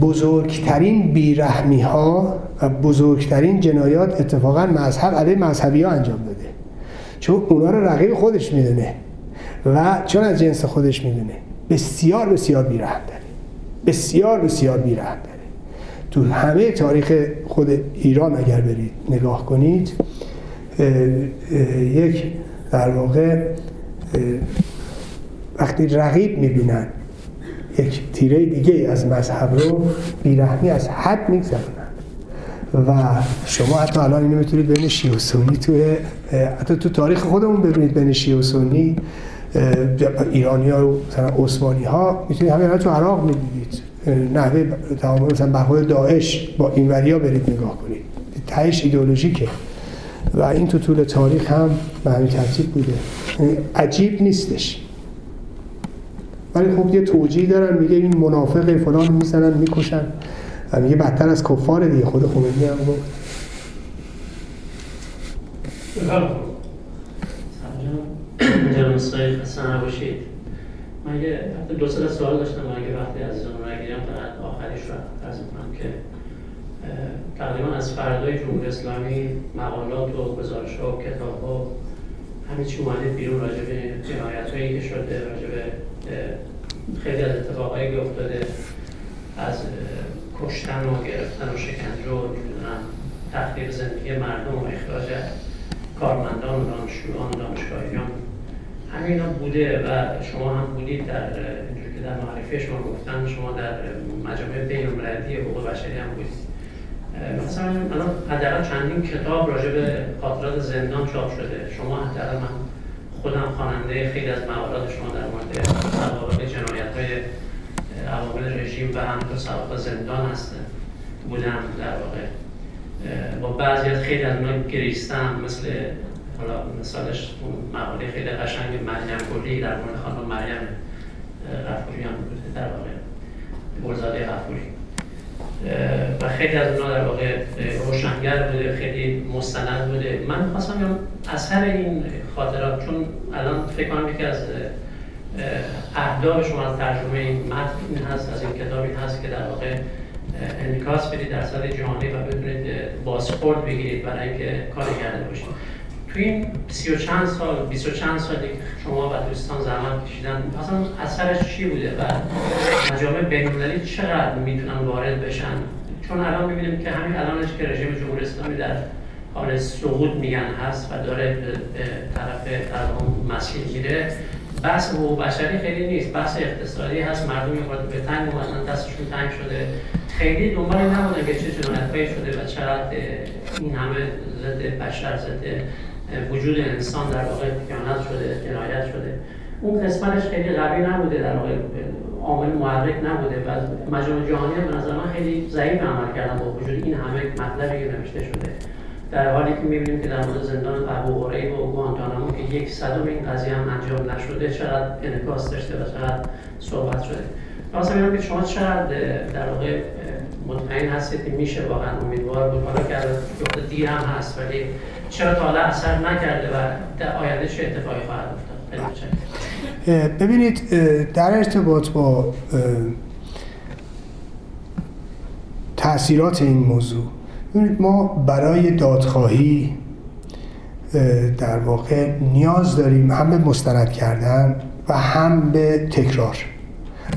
بزرگترین بیرحمی ها و بزرگترین جنایات اتفاقا مذهب علیه مذهبی ها انجام داده. چون اونا رو رقیب خودش می‌دونه. و چون از جنس خودش می‌دونه بسیار بسیار بیرحم داره. بسیار بسیار بیرحم داره. تو همه تاریخ خود ایران اگر برید نگاه کنید یک در واقع وقتی رقیب می‌بینن یک تیره دیگه از مذهب رو بیرحمی از حد میگذرونن. و شما حتی الان اینو می‌تونید بین شیعه و سنی توی حتی تو تاریخ خودمون ببینید بین شیعه و سنی. ایرانی ها و مثلا عثمانی ها می‌تونید همین تو عراق می‌دیدید. نحوه تمام مثلا برخورد داعش با این وریا برید نگاه کنید. تهش ایدئولوژیکه. و این تو طول تاریخ هم به همین ترتیب بوده. عجیب نیستش. ولی خب یه توجیه دارن میگه این منافق فلان می‌زنن می‌کشن. و میگه بدتر از کفار دیگه خود خمینی هم گفت. جناب سایی خسته نباشید. من یه دو سه سوال داشتم اگه وقتی از رو نگیرم فقط آخریش رو عرض کنم که تقریبا از فردای جمهوری اسلامی مقالات و گزارش ها و کتاب ها همه چی اومده بیرون راجع به جنایت هایی که شده راجع به خیلی از افتاده از کشتن و گرفتن و شکنجه و نمی‌دونم تخریب زندگی مردم و اخراج کارمندان و دانشجویان و دانشگاهیان. همینا بوده و شما هم بودید در اینجوری که در معرفی شما گفتن شما در مجامع بین المللی حقوق بشری هم بودید. مثلا الان حداقل چندین کتاب راجع به خاطرات زندان چاپ شده. شما حداقل من خودم خواننده خیلی از مقالات شما در مورد سوابق جنایت های عوامل رژیم و همینطور سوابق زندان هستن بودم در واقع. با بعضی از خیلی از اونها گریستم مثل حالا مثالش مقاله خیلی قشنگ مریم گلی در مورد خانم مریم غفوری هم بوده در واقع. گلزاده غفوری. و خیلی از اونها در واقع روشنگر بوده خیلی مستند بوده. من خواستم اثر این خاطرات چون الان فکر کنم یکی از اهداف شما از ترجمه این متن این هست از این کتاب این هست که در واقع انکاس بدید در سطح جهانی و بتونید بازخورد بگیرید برای اینکه کاری کرده باشید. تو این سی و چند سال بیست و چند سالی که شما و دوستان زحمت کشیدن اصلا اثرش چی بوده و مجامع بین‌المللی چقدر می‌تونن وارد بشن؟ چون الان می‌بینیم که همین الانش که رژیم جمهوری اسلامی در حال سقوط میگن هست و داره به طرف در مسیر میره بحث حقوق بشری خیلی نیست بحث اقتصادی هست مردم می‌خواد به تنگ اومدن دستشون تنگ شده. خیلی دنبال نبودن که چه جنایتهایی شده و چقدر این همه ضد بشر ضد وجود انسان در واقع خیانت شده جنایت شده. اون قسمتش خیلی قوی نبوده در واقع عامل محرک نبوده. و مجموع جهانی به نظر من خیلی ضعیف عمل کردن با وجود این همه مطلبی که نوشته شده. در حالی که می‌بینیم که در مورد زندان ابو غریب و گوانتانامو که یک صدم این قضیه هم انجام نشده چقدر انعکاس داشته و چقدر صحبت شده. واسه میگم که شما چقدر در واقع مطمئن هستید که میشه واقعا امیدوار بود. حالا که دیر هم هست ولی چرا تا حالا اثر نکرده و در آینده چه اتفاقی خواهد افتاد؟ ببینید در ارتباط با تاثیرات این موضوع ببینید ما برای دادخواهی در واقع نیاز داریم هم به مستند کردن و هم به تکرار.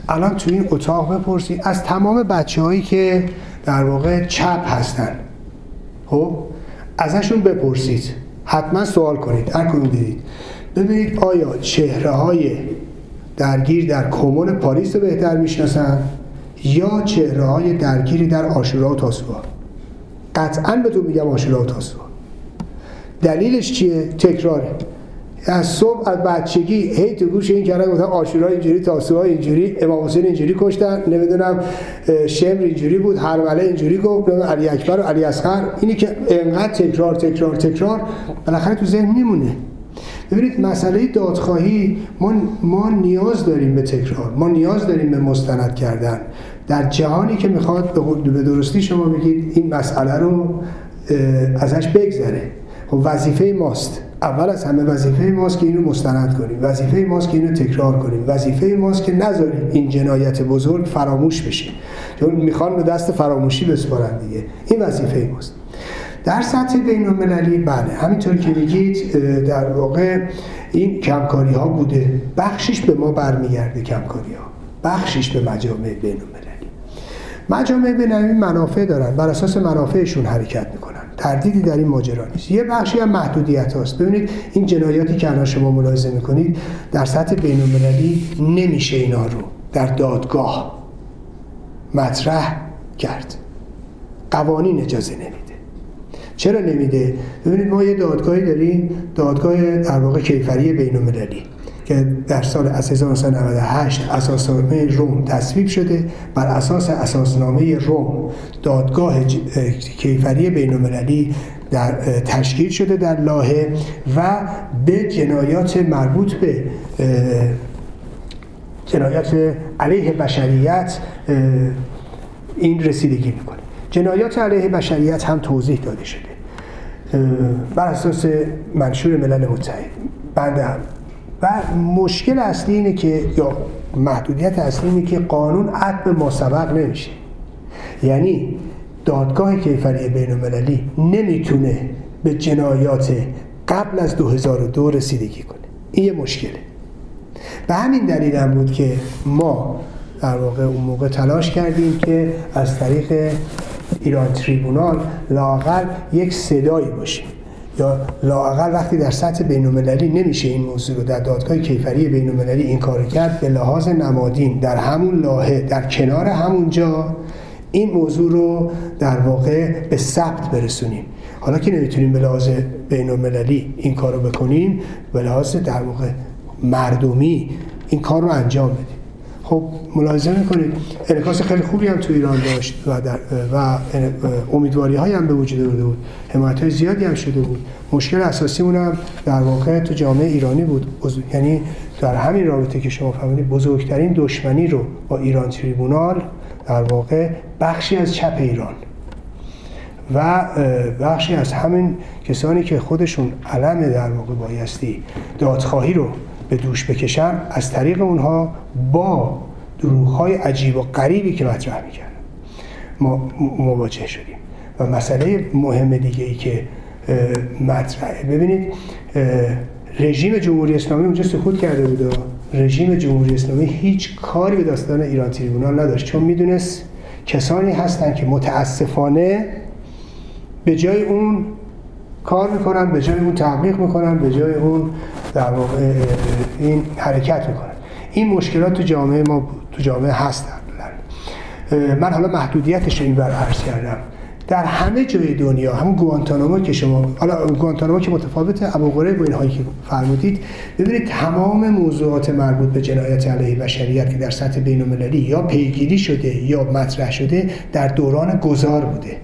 الان تو این اتاق بپرسید از تمام بچه هایی که در واقع چپ هستن خب؟ ازشون بپرسید. حتما سوال کنید. کدوم دیدید. ببینید آیا چهره های درگیر در کمون پاریس رو بهتر می‌شناسن یا چهره های درگیری در آشورا و تاسوعا قطعا تو میگم آشورا و تاسوعا دلیلش چیه؟ تکراره. از صبح از بچگی هی تو گوش این کردن گفتن آشورا اینجوری تاسوعا اینجوری امام حسین اینجوری کشتن نمی‌دونم شمر اینجوری بود هرمله اینجوری گفت علی اکبر و علی اصغر. اینی که انقدر تکرار تکرار تکرار بالاخره تو ذهن میمونه. ببینید مسئله دادخواهی ما, ما نیاز داریم به تکرار ما نیاز داریم به مستند کردن. در جهانی که می‌خواد به درستی شما بگید این مسئله رو ازش بگذره. خب وظیفه ماست. اول از همه وظیفه ماست که اینو مستند کنیم. وظیفه ماست که اینو تکرار کنیم. وظیفه ماست که نذاریم این جنایت بزرگ فراموش بشه. چون می‌خوان به دست فراموشی بسپارن دیگه. این وظیفه ماست. در سطح بین المللی بله. همینطور که میگید در واقع این کمکاری ها بوده. بخشش به ما برمیگرده کمکاری ها بخشش به مجامع بین المللی مجامع بین المللی منافع دارن. بر اساس منافعشون حرکت می‌کنن. تردیدی در این ماجرا نیست. یه بخشی هم محدودیت هاست. ببینید این جنایاتی که الان شما ملاحظه می‌کنید در سطح بین نمیشه اینا رو در دادگاه مطرح کرد. قوانین اجازه نمیده. چرا نمیده؟ ببینید ما یه دادگاهی داریم دادگاه در واقع کیفری بین المللی که در سال 1998 اساسنامه روم تصویب شده. بر اساس اساسنامه روم دادگاه کیفری بین المللی در تشکیل شده در لاهه و به جنایات مربوط به جنایات علیه بشریت این رسیدگی می‌کنه. جنایات علیه بشریت هم توضیح داده شده. بر اساس منشور ملل متحد بنده هم و مشکل اصلی اینه که یا محدودیت اصلی اینه که قانون عدم ما سبق نمیشه. یعنی دادگاه کیفری بین المللی نمی‌تونه به جنایات قبل از 2002 رسیدگی کنه. این یه مشکله. به همین دلیل هم بود که ما در واقع اون موقع تلاش کردیم که از طریق ایران تریبونال لاقل یک صدایی باشیم. یا لاقل وقتی در سطح بین‌المللی نمیشه این موضوع رو در دادگاه کیفری بین‌المللی این کار کرد به لحاظ نمادین در همون لاهه در کنار همونجا این موضوع رو در واقع به ثبت برسونیم. حالا که نمی‌تونیم به لحاظ بین‌المللی این کار رو بکنیم به لحاظ در واقع مردمی این کار رو انجام بدیم. خب ملاحظه می‌کنید انعکاس خیلی خوبی هم تو ایران داشت و, در و امیدواری های هم به وجود آورده بود. حمایت های زیادی هم شده بود. مشکل اساسی هم در واقع تو جامعه ایرانی بود. یعنی در همین رابطه که شما فهمیدید بزرگترین دشمنی رو با ایران تریبونال در واقع بخشی از چپ ایران و بخشی از همین کسانی که خودشون علم در واقع بایستی دادخواهی رو به دوش بکشن از طریق اونها با دروغ عجیب و غریبی که مطرح می‌کردن ما مواجه شدیم. و مسئله مهم دیگه ای که مطرحه ببینید رژیم جمهوری اسلامی اونجا سکوت کرده بود رژیم جمهوری اسلامی هیچ کاری به داستان ایران تریبونال نداشت. چون می‌دونست کسانی هستن که متاسفانه به جای اون کار می‌کنن به جای اون تبلیغ می‌کنن به جای اون در واقع این حرکت می‌کنن. این مشکلات تو جامعه ما تو جامعه هستن من حالا محدودیتش رو این بر عرض کردم. در همه جای دنیا هم گوانتانامو که شما حالا گوانتانامو که متفاوت ابو غریب و اینهایی که فرمودید. ببینید تمام موضوعات مربوط به جنایت علیه بشریت که در سطح بین یا پیگیری شده یا مطرح شده در دوران گذار بوده.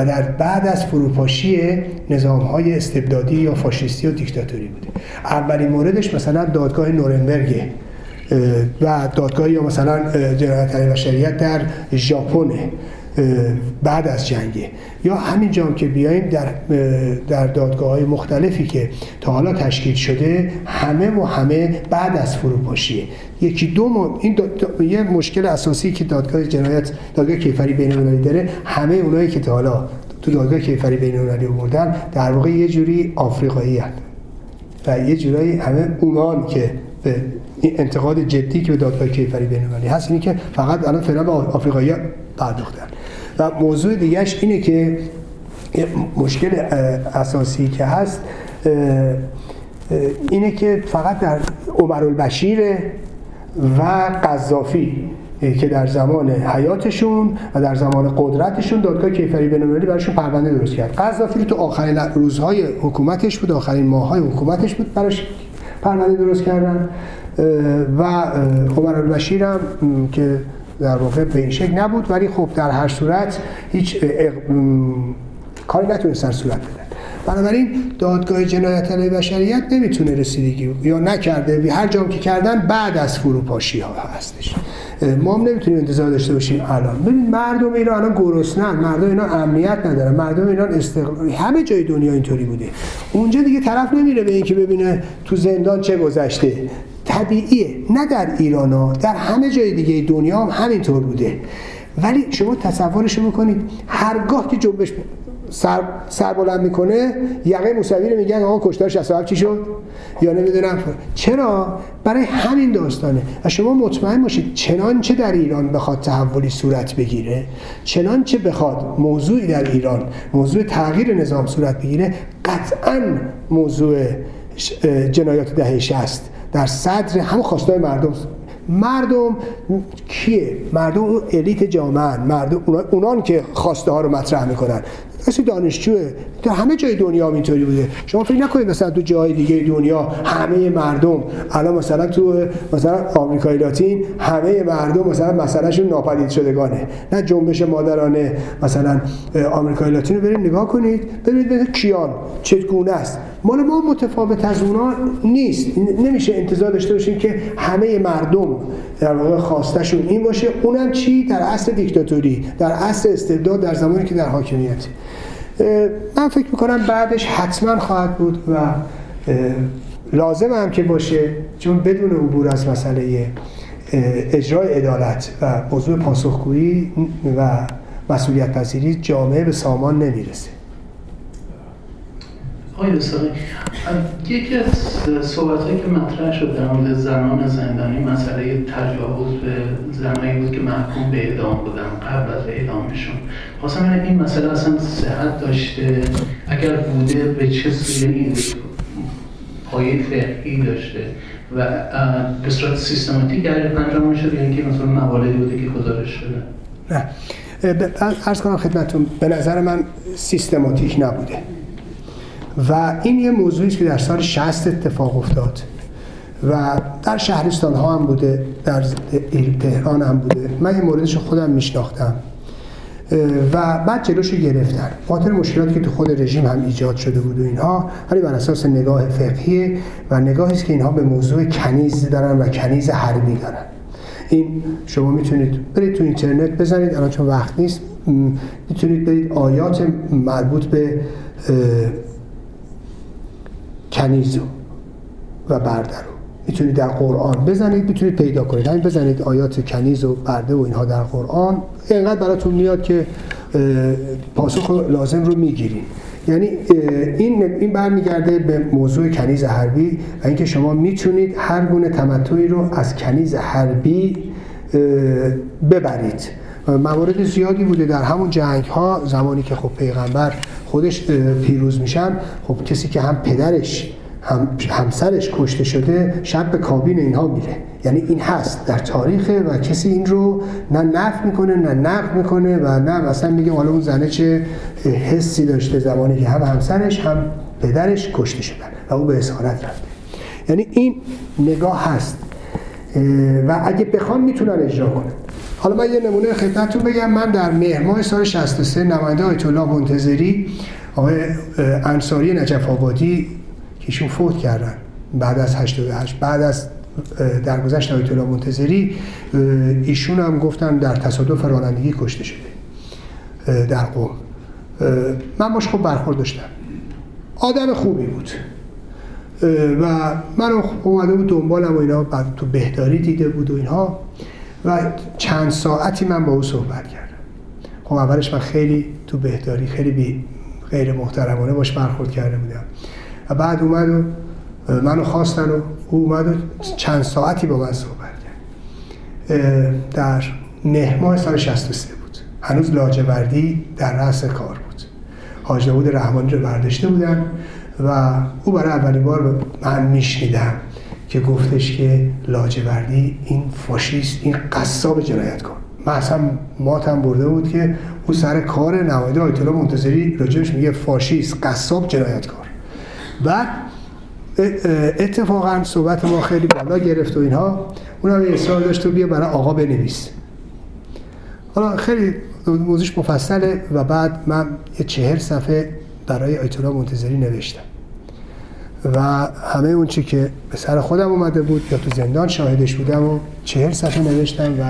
و در بعد از فروپاشی نظام های استبدادی یا فاشیستی و دیکتاتوری بوده. اولین موردش مثلا دادگاه نورنبرگ و دادگاه یا مثلا جنایت علیه بشریت در ژاپن بعد از جنگه. یا همین جام که بیایم در در دادگاه های مختلفی که تا حالا تشکیل شده همه و همه بعد از فروپاشیه یکی دو این یه مشکل اساسی که دادگاه جنایت دادگاه کیفری بین داره همه اونایی که تا حالا تو دادگاه کیفری بین المللی آوردن در واقع یه جوری آفریقایی هست و یه جورایی همه اونان که به انتقاد جدی که به دادگاه کیفری بین المللی هست اینه که فقط الان فعلا به آفریقایی پرداختن. و موضوع دیگهش اینه که مشکل اساسی که هست اینه که فقط در عمر البشیر و قذافی که در زمان حیاتشون و در زمان قدرتشون دادگاه کیفری بین‌المللی براشون پرونده درست کرد. قذافی رو تو آخرین روزهای حکومتش بود آخرین ماههای حکومتش بود براش پرونده درست کردن. و عمر البشیر هم که در واقع به این شکل نبود ولی خب در هر صورت هیچ کاری نتونستن صورت بدن. بنابراین دادگاه جنایت علیه بشریت نمی‌تونه رسیدگی یا نکرده هر جام که کردن بعد از فروپاشی ها هستش. ما هم نمی‌تونیم انتظار داشته باشیم الان. ببین مردم ایران الان گرسنن مردم اینا امنیت ندارن مردم ایران استقلال همه جای دنیا اینطوری بوده. اونجا دیگه طرف نمیره به اینکه ببینه تو زندان چه گذشته. طبیعیه. نه در ایران ها در همه جای دیگه دنیا هم همینطور بوده. ولی شما تصورش بکنید هرگاه که جنبش سر, سر بلند می‌کنه یقه موسوی رو میگن آقا کشتار 67 چی شد؟ یا نمی‌دونم. چرا؟ برای همین داستانه. و شما مطمئن باشید چنانچه در ایران بخواد تحولی صورت بگیره چنانچه بخواد موضوعی در ایران موضوع تغییر نظام صورت بگیره قطعا موضوع جنایات دهه 60 در صدر هم خواستای مردم. مردم کیه؟ مردم اون الیت جامعه مردم اونان که خواسته ها رو مطرح می‌کنن. مثل دانشجوه. در همه جای دنیا اینطوری بوده. شما فکر نکنید مثلا تو جای دیگه دنیا همه مردم الان مثلا تو مثلا آمریکای لاتین همه مردم مثلا مسئلهشون ناپدید شدگانه. نه جنبش مادرانه مثلا آمریکای لاتین رو برید نگاه کنید ببینید کیان چگونه است. مال ما متفاوت از اونا نیست. نمیشه انتظار داشته باشیم که همه مردم در واقع خواستشون این باشه. اونم چی؟ در اصل دیکتاتوری در اصل استبداد در زمانی که در حاکمیت. من فکر می‌کنم بعدش حتما خواهد بود و لازم هم که باشه چون بدون عبور از مسئله اجرای عدالت و موضوع پاسخگویی و مسئولیت پذیری جامعه به سامان نمی‌رسه. آقای یکی از صحبت که مطرح شد در مورد زنان زندانی مسئله تجاوز به زنایی بود که محکوم به اعدام بودن قبل از اعدامشون. خواستم این مسئله اصلا صحت داشته؟ اگر بوده به چه سویه پایه فقهی داشته؟ و به صورت سیستماتیک انجام شده یعنی که مثلا مواردی بوده که گزارش شده؟ نه. ارز کنم خدمتون به نظر من سیستماتیک نبوده. و این یه موضوعی که در سال 60 اتفاق افتاد و در شهرستان ها هم بوده در تهران هم بوده. من یه موردش خودم میشناختم. و بعد جلوشو گرفتن. خاطر مشکلاتی که تو خود رژیم هم ایجاد شده بود و اینها ولی بر اساس نگاه فقهی و نگاهی است که اینها به موضوع کنیز دارن و کنیز حربی دارن. این شما می‌تونید برید تو اینترنت بزنید الان چون وقت نیست می‌تونید برید آیات مربوط به کنیزو و برده رو می‌تونید در قرآن بزنید می‌تونید پیدا کنید. همین بزنید آیات کنیز و برده و اینها در قرآن. اینقدر براتون میاد که پاسخ لازم رو می‌گیرید یعنی این این برمیگرده به موضوع کنیز حربی و اینکه شما می‌تونید هر گونه تمتعی رو از کنیز حربی ببرید. موارد زیادی بوده در همون جنگ ها زمانی که خب پیغمبر خودش پیروز میشن خب کسی که هم پدرش هم همسرش کشته شده شب به کابین اینها میره. یعنی این هست در تاریخ و کسی این رو نه نف می‌کنه نه نقد می‌کنه و نه مثلا میگه حالا اون زنه چه حسی داشته زمانی که هم همسرش هم پدرش کشته شدن و او به اسارت رفته. یعنی این نگاه هست. و اگه بخوان می‌تونن اجرا کنن. حالا من یه نمونه خدمتتون بگم. من در مهر ماه سال 63 نماینده آیت الله منتظری آقای انصاری نجف آبادی که ایشون فوت کردن بعد از 88 بعد از درگذشت آیت الله منتظری ایشون هم گفتن در تصادف رانندگی کشته شده در قوم. من باش خوب برخورد داشتم. آدم خوبی بود. و من اومده بود دنبالم و اینا بعد تو بهداری دیده بود و اینها. و چند ساعتی من با او صحبت کردم. خب اولش من خیلی تو بهداری خیلی بی غیر محترمانه باش برخورد کرده بودم. و بعد اومد و منو خواستن و او اومد و چند ساعتی با من صحبت کرد. در نه سال 63 بود. هنوز لاجوردی در رأس کار بود. حاج داود رحمانی رو برداشته بودن و او برای اولین بار من میشنیدم که گفتش که لاجوردی این فاشیست این قصاب جنایتکار. من اصلا ماتم برده بود که او سر کار نماینده آیت الله منتظری راجبش میگه فاشیست قصاب جنایتکار. بعد اتفاقا صحبت ما خیلی بالا گرفت و اینها. اونم اصرار داشت و بیا برای آقا بنویس. حالا خیلی موضوعش مفصله و بعد من یه چهر صفحه برای آیت الله منتظری نوشتم. و همه اون چی که به سر خودم اومده بود یا تو زندان شاهدش بودم و چهر صفحه نوشتم و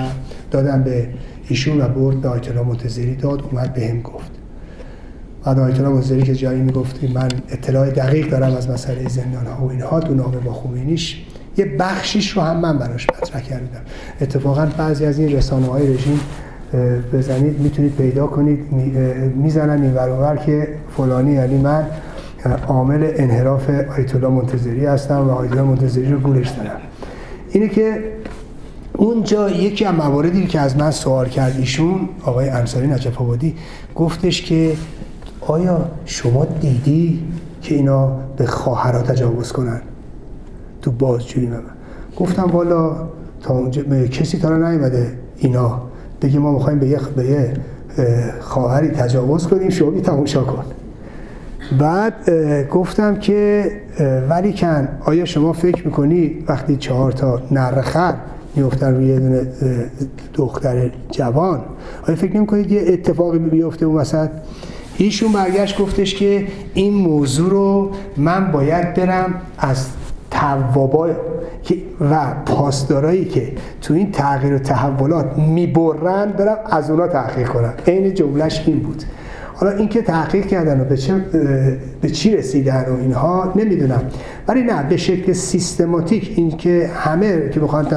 دادم به ایشون و برد به آیت الله منتظری داد اومد به هم گفت. بعد آیت الله منتظری که جایی می‌گفت من اطلاع دقیق دارم از مسئله زندان ها و اینها تو نامه با خومینیش یه بخشیش رو هم من براش مطرح کردم. اتفاقا بعضی از این رسانه های رژیم بزنید می‌تونید پیدا کنید می‌زنن این برابر که فلانی یعنی من عامل انحراف آیت الله منتظری هستم و آیت الله منتظری رو گولش دارم اینه که اونجا یکی از مواردی که از من سوال کرد ایشون آقای انصاری نجف آبادی گفتش که آیا شما دیدی که اینا به خواهرها تجاوز کنن؟ تو بازجویی من. گفتم والا تا اونجا کسی تا نیومده اینا. بگه ما می‌خوایم به یه به یه خواهری تجاوز کنیم شما تماشا کن. بعد گفتم که ولی کن آیا شما فکر می‌کنی وقتی چهار تا نرخر میفتن روی یه دونه دختر جوان؟ آیا فکر نمی‌کنید یه اتفاقی بیفته اون وسط؟ ایشون برگشت گفتش که این موضوع رو من باید برم از توابا و پاسدارایی که تو این تغییر و تحولات می‌برن برم از اونا تحقیق کنم. عین جملهش این بود. حالا اینکه تحقیق کردن و به, چه، به چی رسیدن و اینها نمی‌دونم. ولی نه به شکل سیستماتیک اینکه همه که بخوان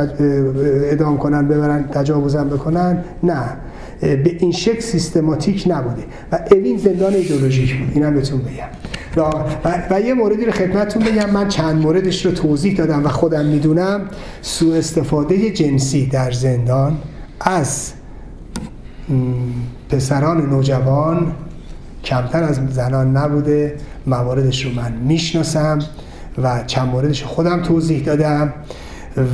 ادام کنن ببرن تجاوزم بکنن نه. به این شکل سیستماتیک نبوده. و اوین زندان ایدولوژیک بود. اینم بهتون بگم. و, و یه موردی رو خدمتتون بگم. من چند موردش رو توضیح دادم و خودم می‌دونم. سوء استفاده جنسی در زندان از پسران نوجوان کمتر از زنان نبوده مواردش رو من می‌شناسم و چند موردش خودم توضیح دادم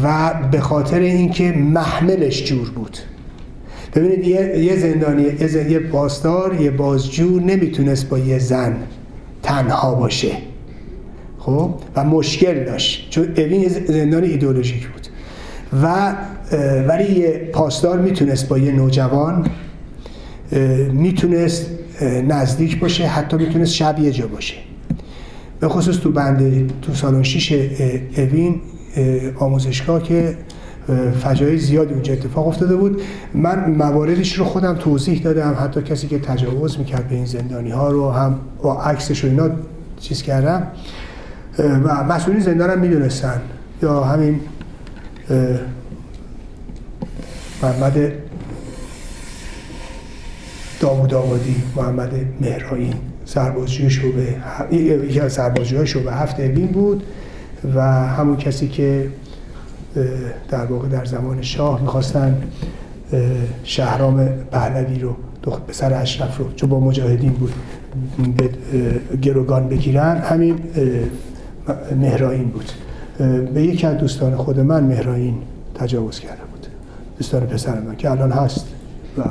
و به خاطر اینکه محملش جور بود. ببینید یه, زندانی یه, پاسدار یه بازجو نمی‌تونست با یه زن تنها باشه. خب؟ و مشکل داشت. چون اوین زندان ایدولوژیک بود. و ولی یه پاسدار می‌تونست با یه نوجوان می‌تونست نزدیک باشه حتی می‌تونست شب یه جا باشه. به خصوص تو بند تو سالن 6 اوین آموزشگاه که فجایع زیادی اونجا اتفاق افتاده بود. من مواردش رو خودم توضیح دادم حتی کسی که تجاوز می‌کرد به این زندانی ها رو هم با عکسش و اینا چیز کردم. و مسئولین زندان هم می‌دونستن. یا همین محمد داوود آبادی محمد مهرایی. سربازجوی شعبه یکی از سربازجوهای شعبه هفت اوین بود و همون کسی که در واقع در زمان شاه می‌خواستن شهرام پهلوی رو به سر اشرف رو چون با مجاهدین بود به گروگان بگیرن همین مهراین بود. به یکی از دوستان خود من مهراین تجاوز کرده بود دوستان پسر من که الان هست و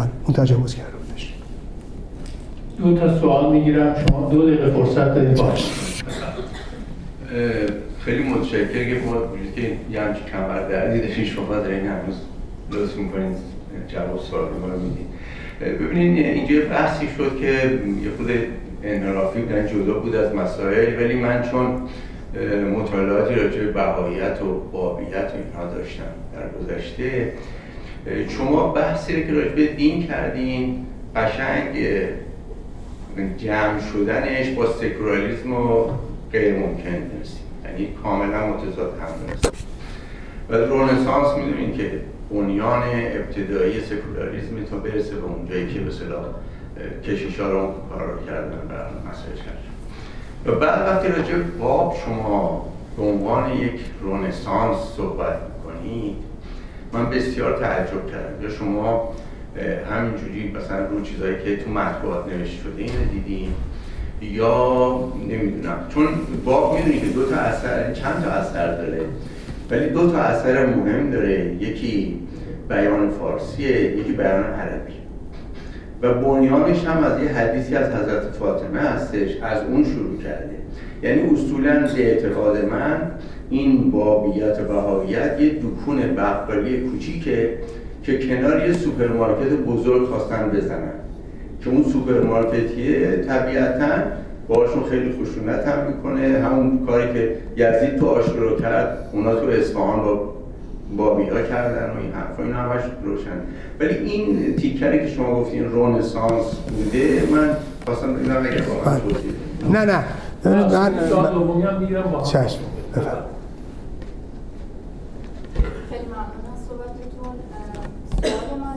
من اون تجاوز کرده بودش. دو تا سوال می‌گیرم. شما دو دقیقه فرصت دارید. باش. خیلی متشکرم که ما که یه همچین کمر دردی داشتین شما دارین هنوز لطف می‌کنین جواب سوال رو میدین. ببینین اینجا یه بحثی شد که یه خود انحرافی بودن جدا بود از مسائل ولی من چون مطالعاتی راجع به بهاییت و بابیت و اینها داشتم در گذشته شما بحثی که راجع به دین کردین قشنگ جمع شدنش با سکولاریسم و غیر ممکن نیست یعنی کاملا متضاد هم نیست و رونسانس می‌دونین که بنیان ابتدایی سکولاریسم تا برسه به اونجایی که به صلاح کشیش ها رو رو کردن و مسئله و بعد وقتی راجع باب شما به عنوان یک رونسانس صحبت می‌کنید من بسیار تعجب کردم. یا شما همینجوری مثلا رو چیزایی که تو مطبوعات نوشته شده اینو دیدیم یا نمی‌دونم. چون باب می‌دونی که دو تا اثر چند تا اثر داره. ولی دو تا اثر مهم داره. یکی بیان فارسیه یکی بیان عربی. و بنیانش هم از یه حدیثی از حضرت فاطمه هستش از اون شروع کرده. یعنی اصولا به اعتقاد من این بابیت و بهاییت یه دکون بقالی کوچیکه که کنار یه سوپرمارکت بزرگ خواستن بزنن. که اون سوپرمارکتیه طبیعتا باشون خیلی خشونت هم می‌کنه. همون کاری که یزید تو آشورا کرد اونا تو اصفهان با ها کردن و این حرفا این همش روشن. ولی این تیکری که شما گفتین رونسانس بوده من خواستم ببینم اگه. نه نه. من من چشم. بفرم خیلی ممنون از صحبتتون. سوال من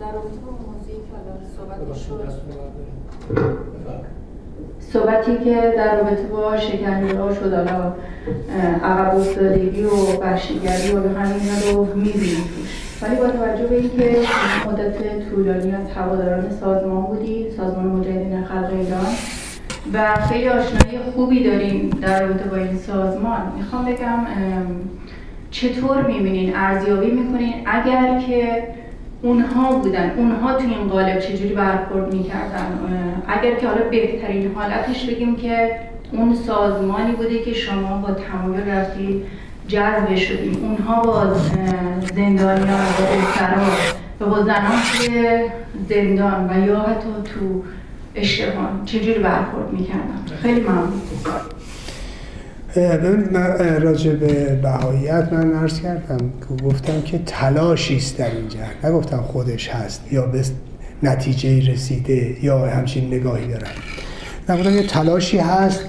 در رابطه با موضوعی که حالا صحبت شد صحبتی که در رابطه با شکنجه ها شد حالا عقب افتادگی و وحشیگری و همین رو می‌بینیم ولی با توجه به اینکه مدت طولانی از هواداران سازمان بودی سازمان مجاهدین خلق ایران و خیلی آشنایی خوبی داریم در رابطه با این سازمان. می‌خوام بگم چطور می‌بینین؟ ارزیابی می‌کنین؟ اگر که اونها بودن اونها تو این قالب چجوری برخورد می‌کردن؟ اگر که حالا بهترین حالتش بگیم که اون سازمانی بوده که شما با تمایل رفتی جذب شدیم اونها با زندانیان اسرا و با زنان توی زندان و یا حتی تو اشتبان چجوری برخورد می‌کردن خیلی ممنون. ببینید من راجع به بهاییت من عرض کردم که گفتم که تلاشی است در این نگفتم خودش هست یا به نتیجه رسیده یا همچین نگاهی دارم. نگفتم یه تلاشی هست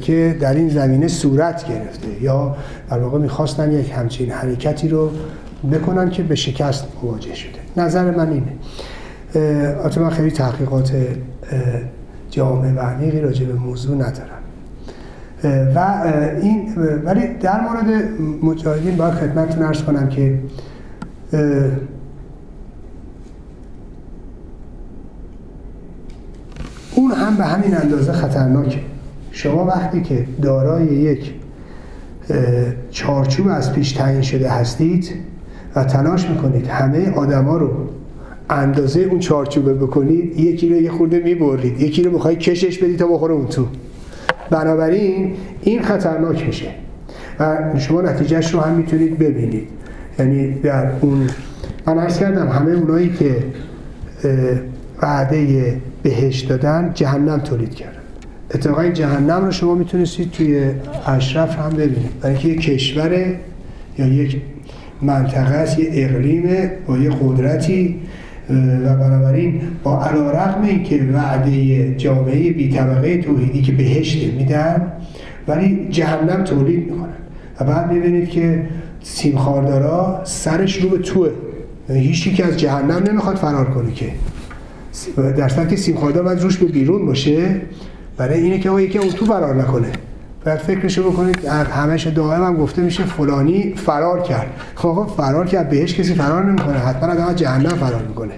که در این زمینه صورت گرفته یا در واقع می‌خواستن یک همچین حرکتی رو بکنن که به شکست مواجه شده. نظر من اینه. من خیلی تحقیقات جامعه و عمیقی راجع به موضوع ندارم. و این ولی در مورد مجاهدین باید خدمتتون ارز کنم که اون هم به همین اندازه خطرناکه. شما وقتی که دارای یک چارچوب از پیش تعیین شده هستید و تلاش می‌کنید همه آدما رو اندازه اون چارچوبه بکنید یکی رو یه خورده می‌برید. یکی رو می‌خوای کشش بدید تا بخوره اون تو. بنابراین این خطرناک میشه و شما نتیجهش رو هم می‌تونید ببینید. یعنی در اون من عرض کردم همه اونایی که وعده بهش دادن جهنم تولید کردن. اتفاقا این جهنم رو شما می‌تونستید توی اشرف هم ببینید. برای اینکه یک کشور یا یک منطقه است یه اقلیم با یه قدرتی و بنابراین با علا رقم این که وعده جامعه بی طبقه توحیدی که بهشت میدن ولی جهنم تولید می‌کنن. و بعد می‌بینید که سیمخاردارا سرش رو به توه. یعنی هیچی که از جهنم نمی‌خواد فرار کنه که. در که سیمخاردار باید روش به بیرون باشه. برای اینه که یکی اون تو فرار نکنه. باید فکرشو بکنید همش دائم هم گفته میشه فلانی فرار کرد. خب فرار کرد بهش کسی فرار نمی‌کنه حتما آدم جهنم فرار می‌کنه.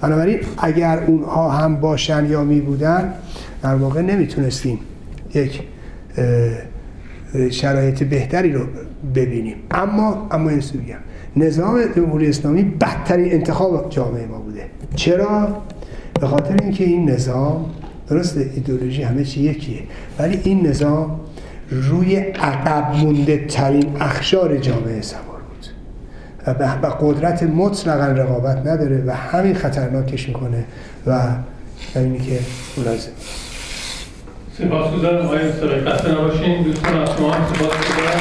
بنابراین اگر اونها هم باشن یا می بودن در واقع نمی‌تونستیم یک شرایط بهتری رو ببینیم. اما اما این بگم. نظام جمهوری اسلامی بدترین انتخاب جامعه ما بوده. چرا؟ به خاطر اینکه این نظام درست ایدولوژی همه چی یکیه ولی این نظام روی عقب مونده ترین اخشار جامعه سوار بود. و به قدرت مطلقا رقابت نداره و همین خطرناکش می‌کنه و اینی که لازم سپاس گذارم آقای مستقی خسته نباشین. دوستان از شما سپاس گذارم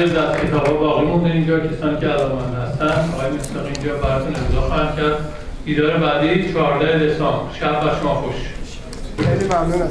از کتاب ها باقی مونده اینجا. کسانی که علاقمند هستن آقای مستاق اینجا براتون امضا خواهند کرد. دیدار بعدی 14 دسامبر. شب و شما خوش. خیلی ممنون